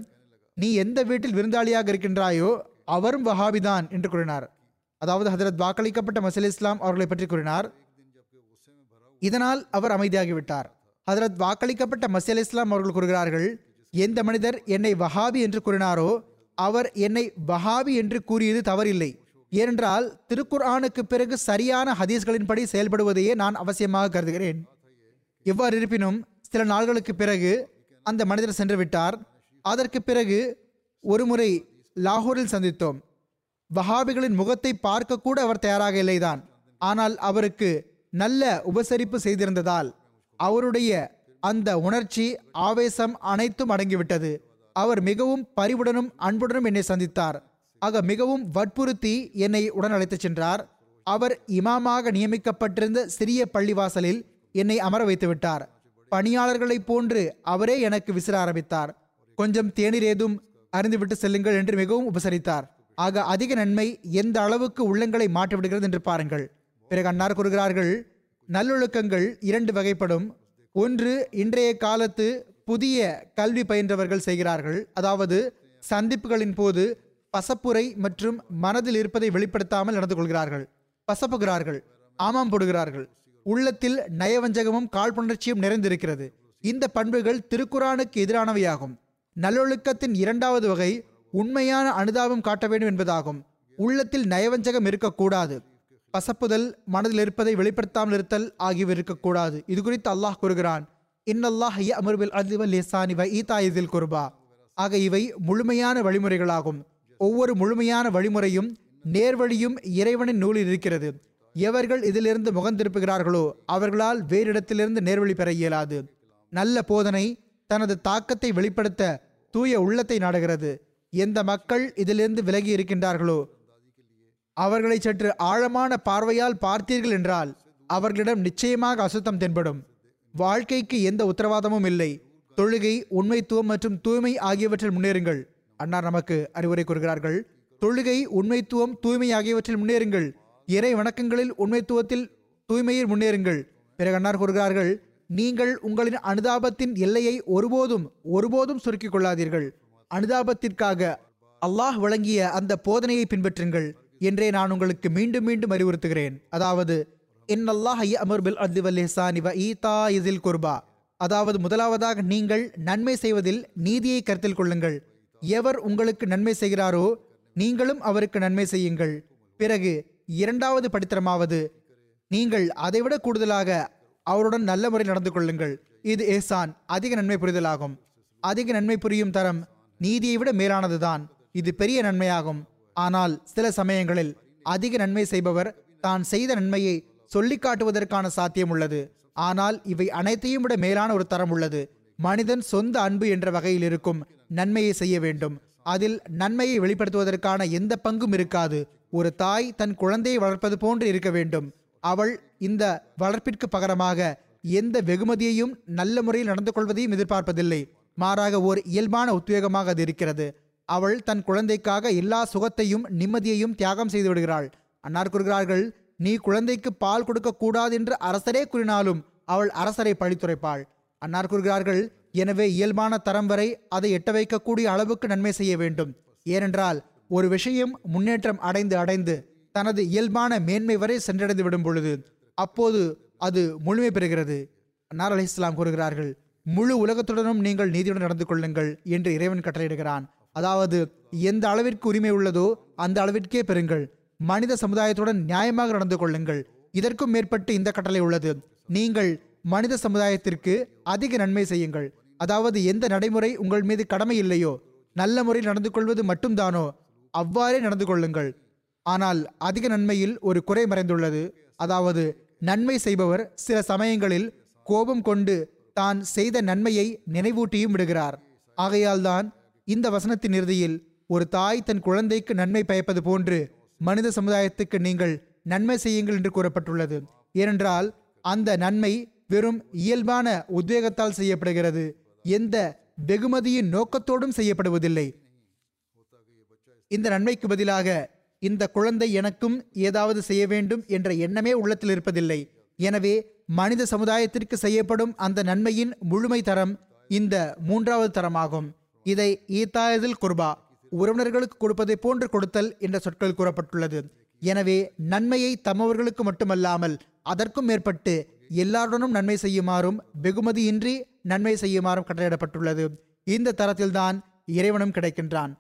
நீ எந்த வீட்டில் விருந்தாளியாக இருக்கின்றாயோ அவரும் வஹாபிதான் என்று கூறினார். அதாவது ஹதரத் வாக்களிக்கப்பட்ட மசல் இஸ்லாம் அவர்களை பற்றி கூறினார். இதனால் அவர் அமைதியாகிவிட்டார். ஹதரத் வாக்களிக்கப்பட்ட மசல் இஸ்லாம் அவர்கள் கூறுகிறார்கள் எந்த மனிதர் என்னை வஹாபி என்று கூறினாரோ அவர் என்னை வஹாபி என்று கூறியது தவறில்லை. ஏனென்றால் திருக்குர்ஆனுக்கு பிறகு சரியான ஹதீஸ்களின்படி செயல்படுவதையே நான் அவசியமாக கருதுகிறேன். எவ்வாறு இருப்பினும் சில நாள்களுக்கு பிறகு அந்த மனிதர் சென்று விட்டார் அதற்கு பிறகு ஒருமுறை லாகூரில் சந்தித்தோம். வஹாபிகளின் முகத்தை பார்க்க கூட அவர் தயாராக இல்லைதான். ஆனால் அவருக்கு நல்ல உபசரிப்பு செய்திருந்ததால் அவருடைய அந்த உணர்ச்சி ஆவேசம் அனைத்தும் அடங்கிவிட்டது. அவர் மிகவும் பரிவுடனும் அன்புடனும் என்னை சந்தித்தார். ஆக மிகவும் வற்புறுத்தி என்னை உடன் அழைத்துச் சென்றார். அவர் இமாமாக நியமிக்கப்பட்டிருந்த சிறிய பள்ளிவாசலில் என்னை அமர வைத்து விட்டார் பணியாளர்களைப் போன்று அவரே எனக்கு விசிற ஆரம்பித்தார். கொஞ்சம் தேநீர் ஏதும் அறிந்துவிட்டு செல்லுங்கள் என்று மிகவும் உபசரித்தார். ஆக அதிக நன்மை எந்த அளவுக்கு உள்ளங்களை மாற்றிவிடுகிறது என்று பாருங்கள். பிறகு அன்னார் கூறுகிறார்கள் நல்லொழுக்கங்கள் இரண்டு வகைப்படும். ஒன்று இன்றைய காலத்து புதிய கல்வி பயின்றவர்கள் செய்கிறார்கள். அதாவது சந்திப்புகளின் போது பசப்புரை மற்றும் மனதில் இருப்பதை வெளிப்படுத்தாமல் நடந்து கொள்கிறார்கள். பசப்புகிறார்கள் ஆமாம் போடுகிறார்கள். உள்ளத்தில் நயவஞ்சகமும் காழ்ப்புணர்ச்சியும் நிறைந்திருக்கிறது. இந்த பண்புகள் திருக்குறானுக்கு எதிரானவையாகும். நல்லொழுக்கத்தின் இரண்டாவது வகை உண்மையான அனுதாபம் காட்ட வேண்டும் என்பதாகும். உள்ளத்தில் நயவஞ்சகம் இருக்கக்கூடாது. பசப்புதல் மனதில் இருப்பதை வெளிப்படுத்தாமல் இருத்தல் ஆகியவை இருக்கக்கூடாது. இது குறித்து அல்லாஹ் கூறுகிறான். இன்னல்லாஹ் அமர்வில் அதிவல் லேசானி வ இதில் குர்பா. ஆக இவை முழுமையான வழிமுறைகளாகும். ஒவ்வொரு முழுமையான வழிமுறையும் நேர்வழியும் இறைவனின் நூலில் இருக்கிறது. எவர்கள் இதிலிருந்து முகந்திருப்புகிறார்களோ அவர்களால் வேறு இடத்திலிருந்து நேர்வழி பெற இயலாது. நல்ல போதனை தனது தாக்கத்தை வெளிப்படுத்த தூய உள்ளத்தை நாடுகிறது. எந்த மக்கள் இதிலிருந்து விலகி இருக்கின்றார்களோ? அவர்களை சற்று ஆழமான பார்வையால் பார்த்தீர்கள் என்றால் அவர்களிடம் நிச்சயமாக அசுத்தம் தென்படும். வாழ்க்கைக்கு எந்த உத்தரவாதமும் இல்லை. தொழுகை உண்மைத்துவம் மற்றும் தூய்மை ஆகியவற்றில் முன்னேறுங்கள். அன்னார் நமக்கு அறிவுரை கூறுகிறார்கள். தொழுகை உண்மைத்துவம் தூய்மை ஆகியவற்றில் முன்னேறுங்கள். இறை வணக்கங்களில் உண்மைத்துவத்தில் தூய்மையில் முன்னேறுங்கள். பிறகு அன்னார் கூறுகிறார்கள் நீங்கள் உங்களின் அனுதாபத்தின் எல்லையை ஒருபோதும் ஒருபோதும் சுருக்கிக் கொள்ளாதீர்கள் அனுதாபத்திற்காக அல்லாஹ் வழங்கிய அந்த போதனையை பின்பற்றுங்கள் என்றே நான் உங்களுக்கு மீண்டும் மீண்டும் அறிவுறுத்துகிறேன். அதாவது இன்னல்லாஹ் அமர் பில் அத்லி வல் வ ஈதா இதில் குர்பா. அதாவது முதலாவதாக நீங்கள் நன்மை செய்வதில் நீதியை கருத்தில் கொள்ளுங்கள். எவர் உங்களுக்கு நன்மை செய்கிறாரோ நீங்களும் அவருக்கு நன்மை செய்யுங்கள். பிறகு இரண்டாவது படித்திரமாவது நீங்கள் அதைவிட கூடுதலாக அவருடன் நல்ல முறையில் நடந்து கொள்ளுங்கள். இது ஏசான் அதிக நன்மை புரிதலாகும். அதிக நன்மை புரியும் தரம் நீதியை விட மேலானதுதான். இது பெரிய நன்மையாகும். ஆனால் சில சமயங்களில் அதிக நன்மை செய்பவர் தான் செய்த நன்மையை சொல்லிக் காட்டுவதற்கான சாத்தியம் உள்ளது. ஆனால் இவை அனைத்தையும் விட மேலான ஒரு தரம் உள்ளது. மனிதன் சொந்த அன்பு என்ற வகையில் இருக்கும் நன்மையை செய்ய வேண்டும். அதில் நன்மையை வெளிப்படுத்துவதற்கான எந்த பங்கும் இருக்காது. ஒரு தாய் தன் குழந்தையை வளர்ப்பது போன்று இருக்க வேண்டும். அவள் இந்த வளர்ப்பிற்கு பகரமாக எந்த வெகுமதியையும் நல்ல முறையில் நடந்து கொள்வதையும் எதிர்பார்ப்பதில்லை. மாறாக ஓர் இயல்பான உத்வேகமாக அது இருக்கிறது. அவள் தன் குழந்தைக்காக எல்லா சுகத்தையும் நிம்மதியையும் தியாகம் செய்து விடுகிறாள். அன்னார் கூறுகிறார்கள் நீ குழந்தைக்கு பால் கொடுக்க கூடாது என்று அரசரே கூறினாலும் அவள் அரசரை பழித்துரைப்பாள். அன்னார் கூறுகிறார்கள் எனவே இயல்பான தரம் வரை அதை எட்ட வைக்கக்கூடிய அளவுக்கு நன்மை செய்ய வேண்டும். ஏனென்றால் ஒரு விஷயம் முன்னேற்றம் அடைந்து அடைந்து தனது இயல்பான மேன்மை வரை சென்றடைந்து விடும் பொழுது அப்போது அது முழுமை பெறுகிறது. அன்னார் அலி இஸ்லாம் கூறுகிறார்கள் முழு உலகத்துடனும் நீங்கள் நீதியுடன் நடந்து கொள்ளுங்கள் என்று இறைவன் கட்டளையிடுகிறான். அதாவது எந்த அளவிற்கு உரிமை உள்ளதோ அந்த அளவிற்கே பெறுங்கள். மனித சமுதாயத்துடன் நியாயமாக நடந்து கொள்ளுங்கள். இதற்கும் மேற்பட்டு இந்த கட்டளை உள்ளது. நீங்கள் மனித சமுதாயத்திற்கு அதிக நன்மை செய்யுங்கள். அதாவது எந்த நடைமுறை உங்கள் மீது கடமை இல்லையோ நல்ல முறையில் நடந்து கொள்வது மட்டும்தானோ அவ்வாறே நடந்து கொள்ளுங்கள். ஆனால் அதிக நன்மையில் ஒரு குறை மறைந்துள்ளது. அதாவது நன்மை செய்பவர் சில சமயங்களில் கோபம் கொண்டு தான் செய்த நன்மையை நினைவூட்டியும் விடுகிறார். ஆகையால்தான் இந்த வசனத்தின் இறுதியில் ஒரு தாய் தன் குழந்தைக்கு நன்மை பயப்பது போன்று மனித சமுதாயத்துக்கு நீங்கள் நன்மை செய்யுங்கள் என்று கூறப்பட்டுள்ளது. ஏனென்றால் அந்த நன்மை வெறும் இயல்பான உத்வேகத்தால் செய்யப்படுகிறது. எந்த வெகுமதியின் நோக்கத்தோடும் செய்யப்படுவதில்லை. இந்த நன்மைக்கு பதிலாக இந்த குழந்தை எனக்கும் ஏதாவது செய்ய வேண்டும் என்ற எண்ணமே உள்ளத்தில் இருப்பதில்லை. எனவே மனித சமுதாயத்திற்கு செய்யப்படும் அந்த நன்மையின் முழுமை தரம் இந்த மூன்றாவது தரமாகும். இதை ஈத்தாயதில் குர்பா உறவினர்களுக்கு கொடுப்பதை போன்று கொடுத்தல் என்ற சொற்கள் கூறப்பட்டுள்ளது. எனவே நன்மையை தம்மவர்களுக்கு மட்டுமல்லாமல் அதற்கும் மேற்பட்டு எல்லாருடனும் நன்மை செய்யுமாறும் வெகுமதியின்றி நன்மை செய்யுமாறும் கட்டளையிடப்பட்டுள்ளது. இந்த தரத்தில்தான் இறைவனும் கிடைக்கின்றான்.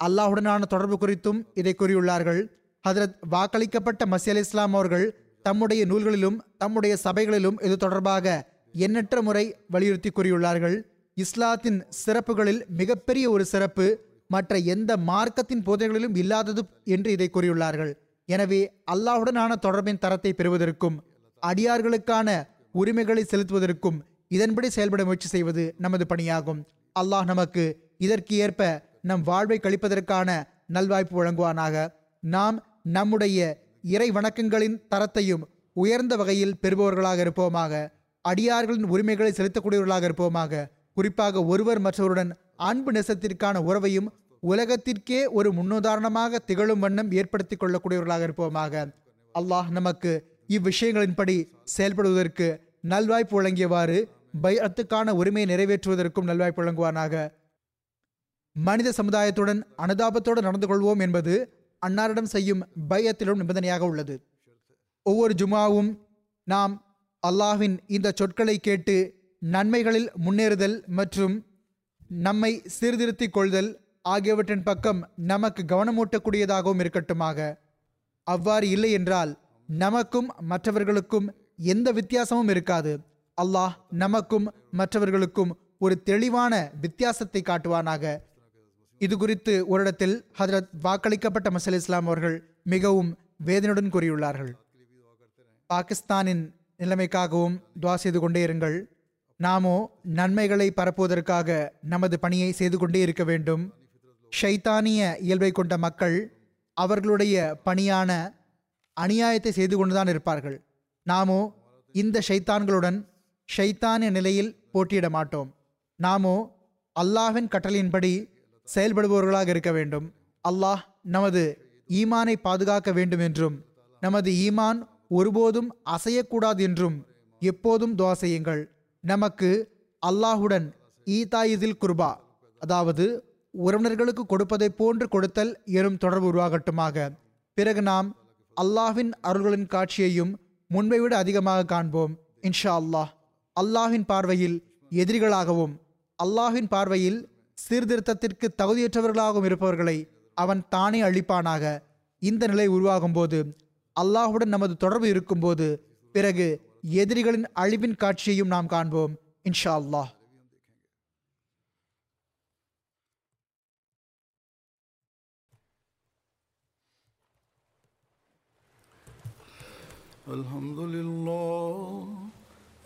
அல்லாஹுடனான தொடர்பு குறித்தும் இதை கூறியுள்ளார்கள். ஹதரத் வாக்களிக்கப்பட்ட மசி அலி இஸ்லாம் அவர்கள் தம்முடைய நூல்களிலும் தம்முடைய சபைகளிலும் இது தொடர்பாக எண்ணற்ற முறை வலியுறுத்தி கூறியுள்ளார்கள். இஸ்லாத்தின் சிறப்புகளில் மிகப்பெரிய ஒரு சிறப்பு மற்ற எந்த மார்க்கத்தின் போதைகளிலும் இல்லாதது என்று இதை கூறியுள்ளார்கள். எனவே அல்லாஹுடனான தொடர்பின் தரத்தை பெறுவதற்கும் அடியார்களுக்கான உரிமைகளை செலுத்துவதற்கும் இதன்படி செயல்பட முயற்சி செய்வது நமது பணியாகும். அல்லாஹ் நமக்கு இதற்கு ஏற்ப நம் வாழ்வை கழிப்பதற்கான நல்வாய்ப்பு வழங்குவானாக. நாம் நம்முடைய இறை வணக்கங்களின் தரத்தையும் உயர்ந்த வகையில் பெறுபவர்களாக இருப்போமாக. அடியார்களின் உரிமைகளை செலுத்தக்கூடியவர்களாக இருப்போமாக. குறிப்பாக ஒருவர் மற்றவருடன் அன்பு நெசத்திற்கான உறவையும் உலகத்திற்கே ஒரு முன்னுதாரணமாக திகழும் வண்ணம் ஏற்படுத்தி கொள்ளக்கூடியவர்களாக இருப்போமாக. அல்லாஹ் நமக்கு இவ்விஷயங்களின்படி செயல்படுவதற்கு நல்வாய்ப்பு வழங்கியவாறு பைஅத்துக்கான உரிமையை நிறைவேற்றுவதற்கும் நல்வாய்ப்பு வழங்குவானாக. மனித சமுதாயத்துடன் அனுதாபத்தோடு நடந்து கொள்வோம் என்பது அன்னாரிடம் செய்யும் பையத்திலும் நிபந்தனையாக உள்ளது. ஒவ்வொரு ஜுமாவும் நாம் அல்லாஹின் இந்த சொற்களை கேட்டு நன்மைகளில் முன்னேறுதல் மற்றும் நம்மை சீர்திருத்திக் கொள்தல் ஆகியவற்றின் பக்கம் நமக்கு கவனமூட்டக்கூடியதாகவும் இருக்கட்டுமாக. அவ்வாறு இல்லை என்றால் நமக்கும் மற்றவர்களுக்கும் எந்த வித்தியாசமும் இருக்காது. அல்லாஹ் நமக்கும் மற்றவர்களுக்கும் ஒரு தெளிவான வித்தியாசத்தை காட்டுவானாக. இது குறித்து ஒரு இடத்தில் ஹதரத் வாக்களிக்கப்பட்ட மசல் இஸ்லாம் அவர்கள் மிகவும் வேதனையுடன் கூறியுள்ளார்கள். பாகிஸ்தானின் நிலைமைக்காகவும் துவா செய்து கொண்டே இருங்கள். நாமோ நன்மைகளை பரப்புவதற்காக நமது பணியை செய்து கொண்டே இருக்க வேண்டும். ஷைத்தானிய இயல்பை கொண்ட மக்கள் அவர்களுடைய பணியான அநியாயத்தை செய்து கொண்டுதான் இருப்பார்கள். நாமோ இந்த ஷைத்தான்களுடன் ஷைத்தானிய நிலையில் போட்டியிட மாட்டோம். நாமோ அல்லாஹின் கட்டளையின்படி செயல்படுபவர்களாக இருக்க வேண்டும். அல்லாஹ் நமது ஈமானை பாதுகாக்க வேண்டும் என்றும் நமது ஈமான் ஒருபோதும் அசையக்கூடாது என்றும் எப்போதும் துவா செய்யுங்கள். நமக்கு அல்லாஹுடன் ஈதாயிதில் குர்பா அதாவது உறவினர்களுக்கு கொடுப்பதை போன்று கொடுத்தல் எனும் தொடர்பு உருவாகட்டுமாக. பிறகு நாம் அல்லாஹின் அருள்களின் காட்சியையும் முன்பை விட அதிகமாக காண்போம். இன்ஷா அல்லாஹ் அல்லாஹின் பார்வையில் எதிரிகளாகவும் அல்லாஹின் பார்வையில் சீர்திருத்தத்திற்கு தகுதியற்றவர்களாகவும் இருப்பவர்களை அவன் தானே அழிப்பானாக இந்த நிலை உருவாகும் போது அல்லாஹுடன் நமது தொடர்பு இருக்கும்போது பிறகு எதிரிகளின் அழிவின் காட்சியையும் நாம் காண்போம் இன்ஷா அல்லாஹ் الحمد لله